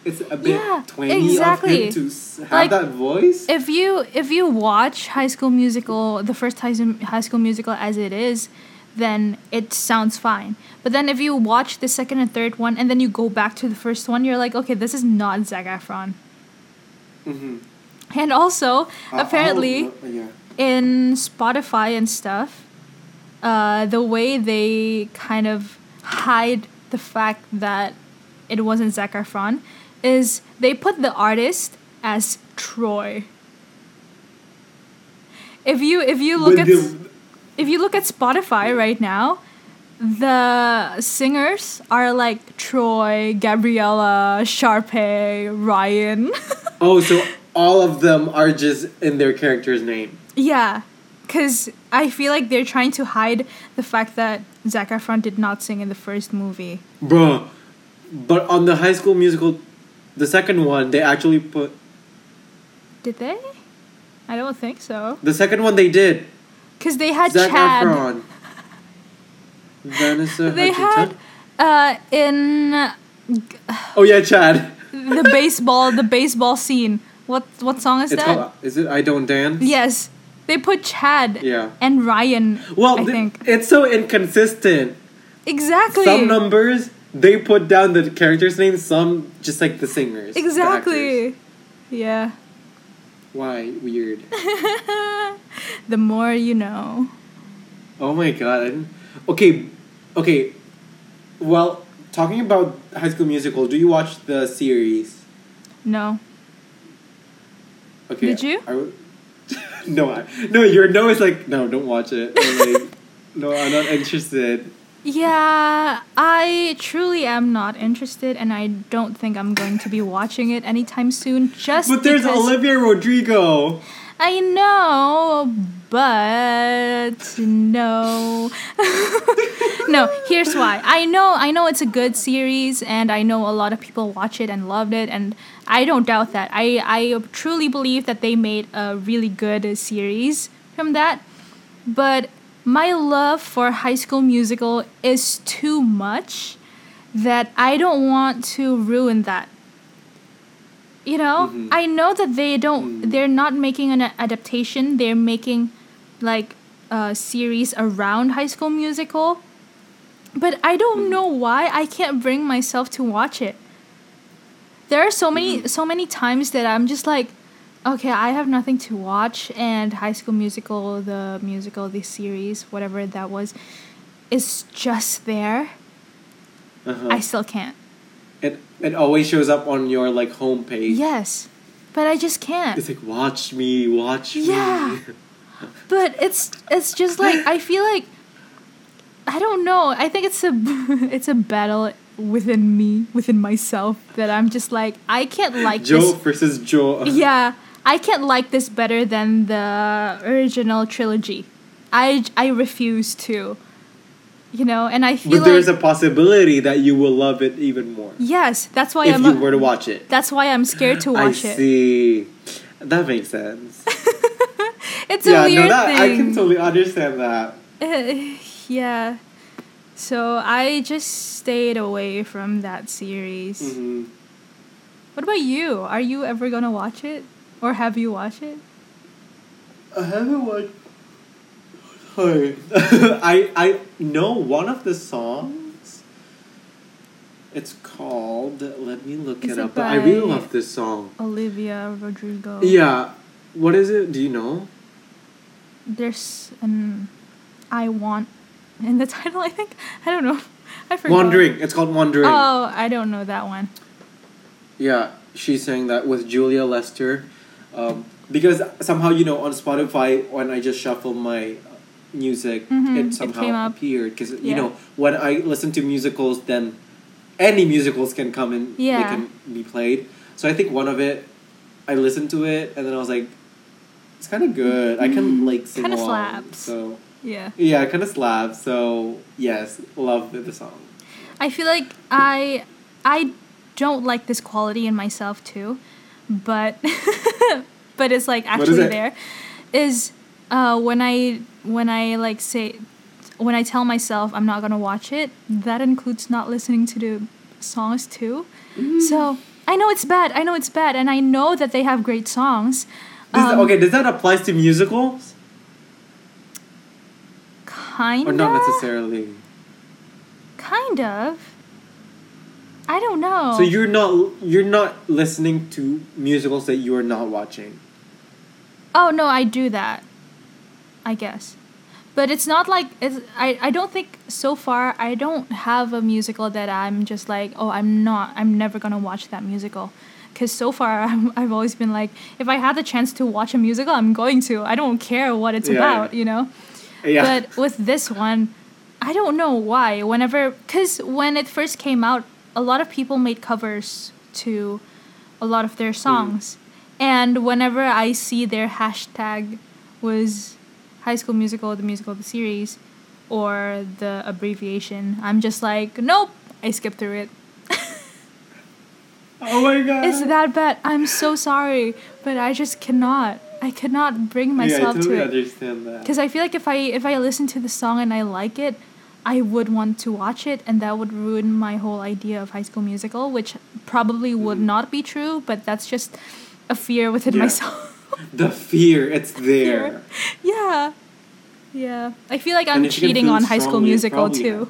it's a bit Yeah, twangy exactly. of him to have Like, that voice. If you if you watch High School Musical, the first High School, High School Musical as it is, then it sounds fine. But then if you watch the second and third one and then you go back to the first one, you're like, okay, this is not Zac Efron. Mm-hmm. And also, Uh, apparently, oh, yeah. In Spotify and stuff, uh, the way they kind of hide the fact that it wasn't Zac Efron is they put the artist as Troy. If you if you look But at the- if you look at Spotify right now, the singers are like Troy, Gabriella, Sharpay, Ryan. [laughs] oh, so all of them are just in their character's name. Yeah, because I feel like they're trying to hide the fact that Zac Efron did not sing in the first movie. Bruh. But on the high school musical, the second one, they actually put. Did they? I don't think so. The second one they did. Because they had Zac Chad. Efron. [laughs] Vanessa They had uh, in Oh yeah, Chad. [laughs] the baseball the baseball scene. What what song is It's that? called. Is it I Don't Dance? yes, they put Chad Yeah. and Ryan. Well, I th- think it's so inconsistent. exactly. Some numbers they put down the character's names. some just like the singers. the exactly. Yeah. Why weird? [laughs] the more you know. Oh my god. Okay, okay. Well, talking about High School Musical, do you watch the series? No. Okay. Did you? I no, I, no. Your no is like no. Don't watch it. Like, no, I'm not interested. Yeah, I truly am not interested, and I don't think I'm going to be watching it anytime soon. Just But there's Olivia Rodrigo. I know, but no, [laughs] no. Here's why. I know, I know it's a good series, and I know a lot of people watch it and loved it, and I don't doubt that. I I truly believe that they made a really good series from that, but my love for High School Musical is too much that I don't want to ruin that. You know, Mhm. I know that they don't. Mm. They're not making an adaptation. They're making like a series around High School Musical. But I don't Mm. know why I can't bring myself to watch it. There are so many Mhm. so many times that I'm just like, okay, I have nothing to watch, and High School Musical, the musical, the series, whatever that was, is just there. Uh-huh. I still can't. it it always shows up on your like homepage. Yes, but I just can't. It's like watch me, watch Yeah. me. But it's it's just like I feel like I don't know. I think it's a [laughs] it's a battle within me, within myself that I'm just like I can't like this Joe this. versus Joe. [laughs] Yeah, I can't like this better than the original trilogy. I I refuse to. You know, and I feel But there's like a possibility that you will love it even more yes, that's why if I'm you were to watch it. that's why I'm scared to [gasps] I watch it. see. That makes sense. [laughs] It's a yeah, weird no, that thing. I can totally understand that. Uh, [laughs] yeah. So I just stayed away from that series. hmm What about you? Are you ever gonna watch it? Or have you watched it? I haven't watched. Sorry. [laughs] I I know one of the songs. It's called. Let me look Is it up. I really love this song. Olivia Rodrigo. Yeah. What is it? Do you know? There's an I want in the [laughs] title, I think. I don't know. I forgot. Wondering. It's called Wondering. Oh, I don't know that one. Yeah, she sang that with Julia Lester. Um, because somehow, you know, on Spotify, when I just shuffle my music, Mhm, it it somehow up. appeared. Because, you know, when I listen to musicals, then any musicals can come and they can be played. So I think one of it, I listened to it, and then I was like, it's kind of good. I can, like, sing Kinda along. slaps. So, Yeah. yeah, kind of slaps. So, yes, love the song. I feel like I I don't like this quality in myself too, but [laughs] but it's like is actually it? there. Is uh, when I when I like say when I tell myself I'm not gonna watch it, that includes not listening to the songs too. Mm. So I know it's bad. I know it's bad, and I know that they have great songs. Does that- Um, okay, does that apply to musicals? Kind or not necessarily? Kind of. I don't know. So you're not you're not listening to musicals that you are not watching. Oh no, I do that. I guess. But it's not like it's I, I don't think so far I don't have a musical that I'm just like, oh, I'm not I'm never going to watch that musical. Cuz so far [laughs] I'm, I've always been like if I had the chance to watch a musical, I'm going to. I don't care what it's Yeah, about, yeah. you know. Yeah. But with this one, I don't know why. Whenever, because when it first came out, a lot of people made covers to a lot of their songs. And whenever I see their hashtag was High School Musical, the musical, the series, or the abbreviation, I'm just like, nope, I skip through it. oh my [laughs] god. It's that bad. I'm so sorry, but I just cannot. I could not bring myself yeah, I totally to it understand that. because I feel like if I if I listen to the song and I like it, I would want to watch it, and that would ruin my whole idea of High School Musical, which probably would Mhm. not be true, but that's just a fear within Yeah. myself. [laughs] The fear, it's [laughs] there. yeah, yeah. I feel like I'm if you can cheating on High School Musical too.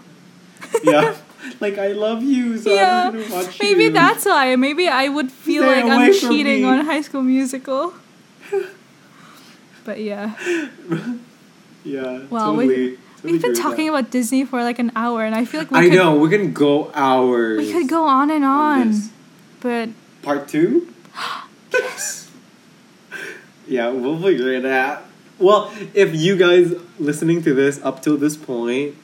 [laughs] yeah. Like I love you, so yeah, I'm gonna watch maybe you. that's why. Maybe I would feel Stay like I'm cheating on High School Musical. But yeah. [laughs] Yeah. Well, we- totally. totally We've been talking that. about Disney for like an hour, and I feel like we I could, know, we're gonna go hours. we could go on and on on, but Part two? [gasps] yes, [laughs] Yeah, we'll figure it out. Well, if you guys listening to this up till this point,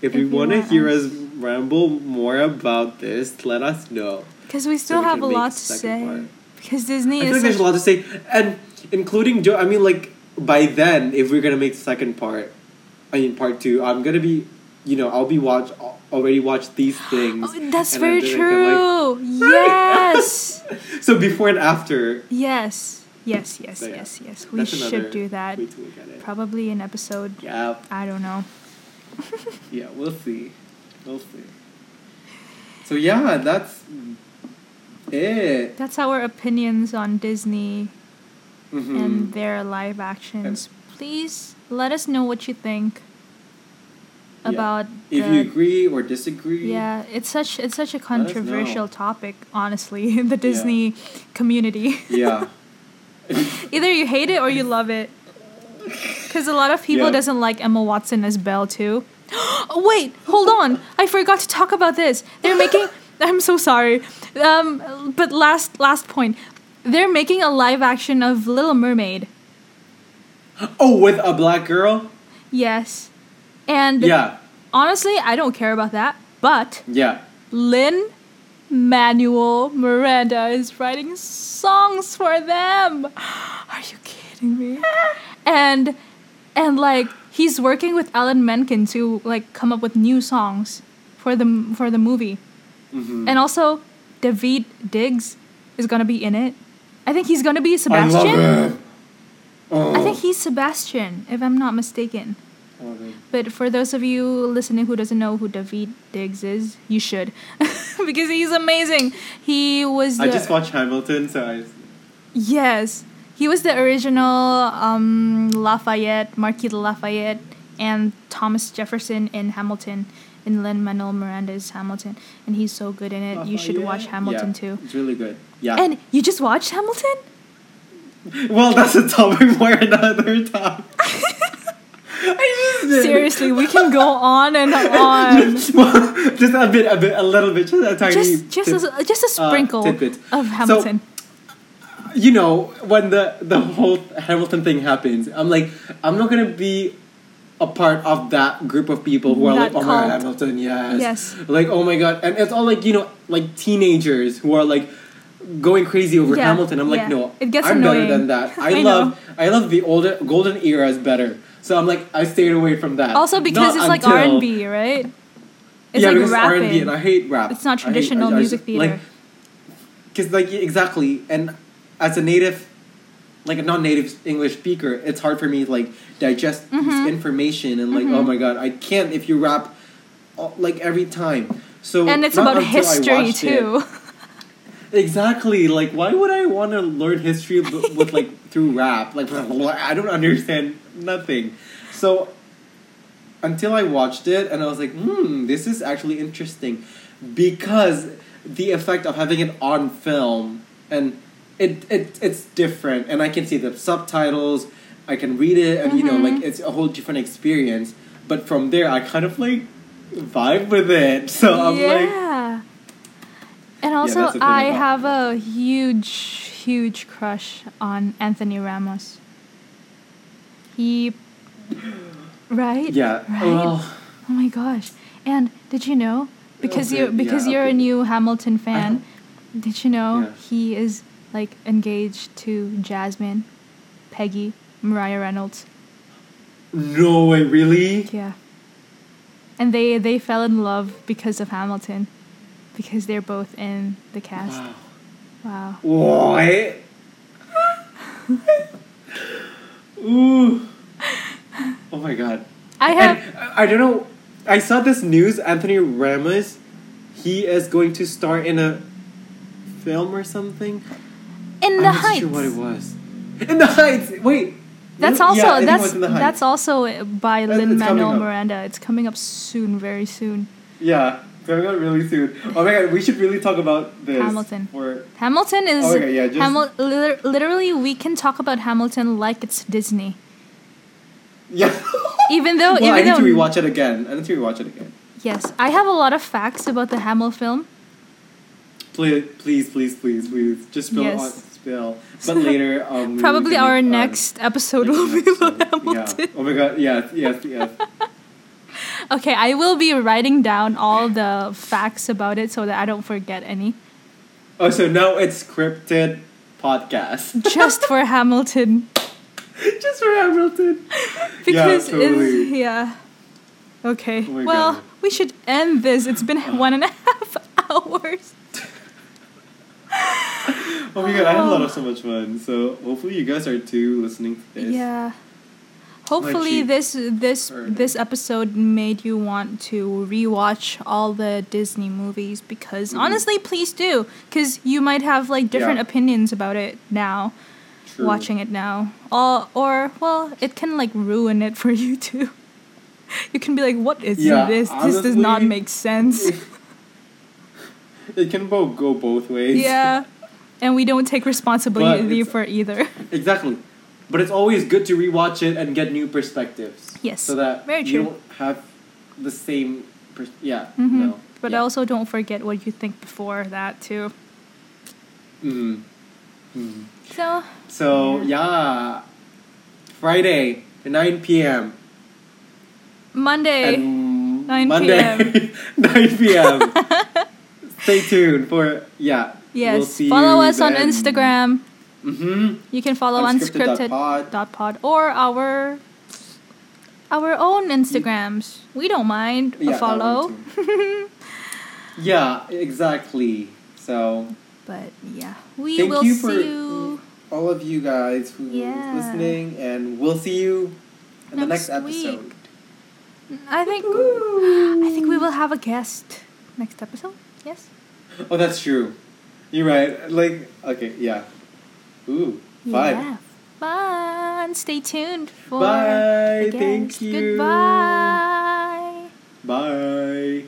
if, If you want to hear us- ramble more about this, let us know. because we still we have a lot to say. part. Because Disney I feel is like there's a lot to say, and including Joe. I mean, like by then, if we're gonna make the second part, I mean part two, I'm gonna be, you know, I'll be watch already watched these [gasps] oh, things. Oh, that's very then I can, true. yes, [laughs] so before and after, yes, yes, yes, So, yeah. yes, yes. We should do that. way to look at it. Probably an episode. Yeah, I don't know. [laughs] yeah, we'll see, we'll see. So yeah, that's it. That's our opinions on Disney Mhm. and their live actions. Please let us know what you think Yeah. about if the you agree or disagree, Yeah, it's such it's such a controversial topic, honestly, [laughs] in the Disney community. yeah, [laughs] [laughs] Either you hate it or you love it. Cuz a lot of people Yeah. doesn't like Emma Watson as Belle too. [gasps] oh, wait, hold on. I forgot to talk about this. They're making I'm so sorry. Um but last last point. They're making a live action of Little Mermaid. oh, with a black girl, Yes. And yeah, honestly, I don't care about that, but yeah. Lin Manuel Miranda is writing songs for them. Are you kidding me? [laughs] and and like he's working with Alan Menken to like come up with new songs for the for the movie. Mhm. And also Daveed Diggs is gonna be in it. I think he's gonna be Sebastian. I love him. Oh. I think he's Sebastian, if I'm not mistaken. Him. But for those of you listening who doesn't know who Daveed Diggs is, you should, [laughs] because he's amazing. He was. I just watched Hamilton, so I. Yes, he was the original um, Lafayette, Marquis de Lafayette, and Thomas Jefferson in Hamilton, in Lin Manuel Miranda's Hamilton, and he's so good in it. You should watch Lafayette? Hamilton Yeah, too. It's really good. Yeah. And you just watched Hamilton? [laughs] well, that's a topic [laughs] for another time. [laughs] Seriously, we can go on and on. well, just a bit, a bit, a little bit, just a tiny. Just, just, tip. a, just a uh, sprinkle tidbit. of Hamilton. So, you know, when the the whole Hamilton thing happens, I'm like, I'm not gonna be a part of that group of people who are That like, oh my god, cult. Hamilton, yes, Yes. like oh my god, and it's all like you know, like teenagers who are like going crazy over Yeah, Hamilton. I'm like, yeah. no, It gets I'm better than that. [laughs] I, I love, I love the older golden era is better. So I'm like, I stayed away from that. Also because Not it's like R and B, right? It's yeah, like because. R&B, and I hate rap. It's not I hate- traditional I- music theater. Like, because like exactly, and as a native, like a non-native English speaker, it's hard for me to like digest Mhm. this information and like, Mhm. oh my god, I can't if you rap, like every time. So and it's about history watched it- too. [laughs] Exactly. Like, why would I want to learn history with like [laughs] through rap? Like, [laughs] I don't understand nothing. So, until I watched it and I was like, hmm, this is actually interesting because the effect of having it on film and it, it it's different and I can see the subtitles, I can read it and you know like mm-hmm. it's a whole different experience. But from there I kind of like vibe with it. [laughs] So I'm like yeah. and also, thing I have a huge, huge crush on Anthony Ramos. He, right? Yeah. Right? Well, Oh my gosh! And did you know? Because Okay, you because yeah, you're a new Hamilton fan. Uh-huh. Did you know Yeah. he is like engaged to Jasmine, Peggy, Maria Reynolds? no way, really? Yeah. And they they fell in love because of Hamilton, because they're both in the cast. Wow. Wow. What? [laughs] Ooh. Oh my god. I have And I I don't know. I saw this news. Anthony Ramos, he is going to star in a film or something. In the not Heights. sure what it was. In the Heights. Wait. That's Yeah, also I it that's was In the Heights. that's also uh, by That- Lin Manuel. Miranda. It's coming up soon, very soon. Yeah, coming out really soon. Oh my god, we should really talk about this. Hamilton. Or Hamilton is Oh, okay, yeah, just- Hamil- liter- literally we can talk about Hamilton like it's Disney. yeah. [laughs] Even though [laughs] well, I even need though to rewatch it again. I need to rewatch it again. Yes, I have a lot of facts about the Hamill film. Please, please, please, please, please, just spill Yes. on spill. [laughs] But later, um, Probably our make, um, next episode make will be about episode. Hamilton. Yeah. Oh my god! Yes, yes, yes. [laughs] Okay, I will be writing down all the facts about it so that I don't forget any. Oh, so now it's scripted podcast [laughs] Just for Hamilton. just for Hamilton. Because yeah, totally. yeah. Okay. Oh well, God. we should end this. It's been one and a half hours. Oh my god, I had a lot of so much fun. So hopefully you guys are too listening to this. Yeah. Hopefully cheap this this this episode made you want to rewatch all the Disney movies because Mhm. honestly, please do cuz you might have like different Yeah. opinions about it now True. watching it now. Or or well, it can like ruin it for [laughs] you too. You can be like, "What is Yeah, this? This does not make sense." [laughs] It can both go both ways. yeah. And we don't take responsibility for either. [laughs] Exactly. But it's always good to rewatch it and get new perspectives. Yes, So that very you don't have the same. Pers- yeah. Mhm. No. But yeah. also don't forget what you think before that too. Mm. Mm. So, So yeah. Friday, 9 p.m. Monday. and 9 Monday, [laughs] 9 p.m. [laughs] Stay tuned for yeah. Yes, We'll follow us on. Instagram. Mm-hmm. You can follow Unscripted unscripted dot pod. dot pod or our our own Instagrams. We don't mind Yeah, a follow. yeah, exactly. So But yeah, we thank will you for see you all of you guys who Yeah. listening, and we'll see you in the Next next week. episode. I think I think we will have a guest next episode. Yes. Oh, that's true. You're right. Like, okay, yeah. Ooh, five. Yeah. Bye. Stay tuned for Bye. Thank you. Goodbye. Bye.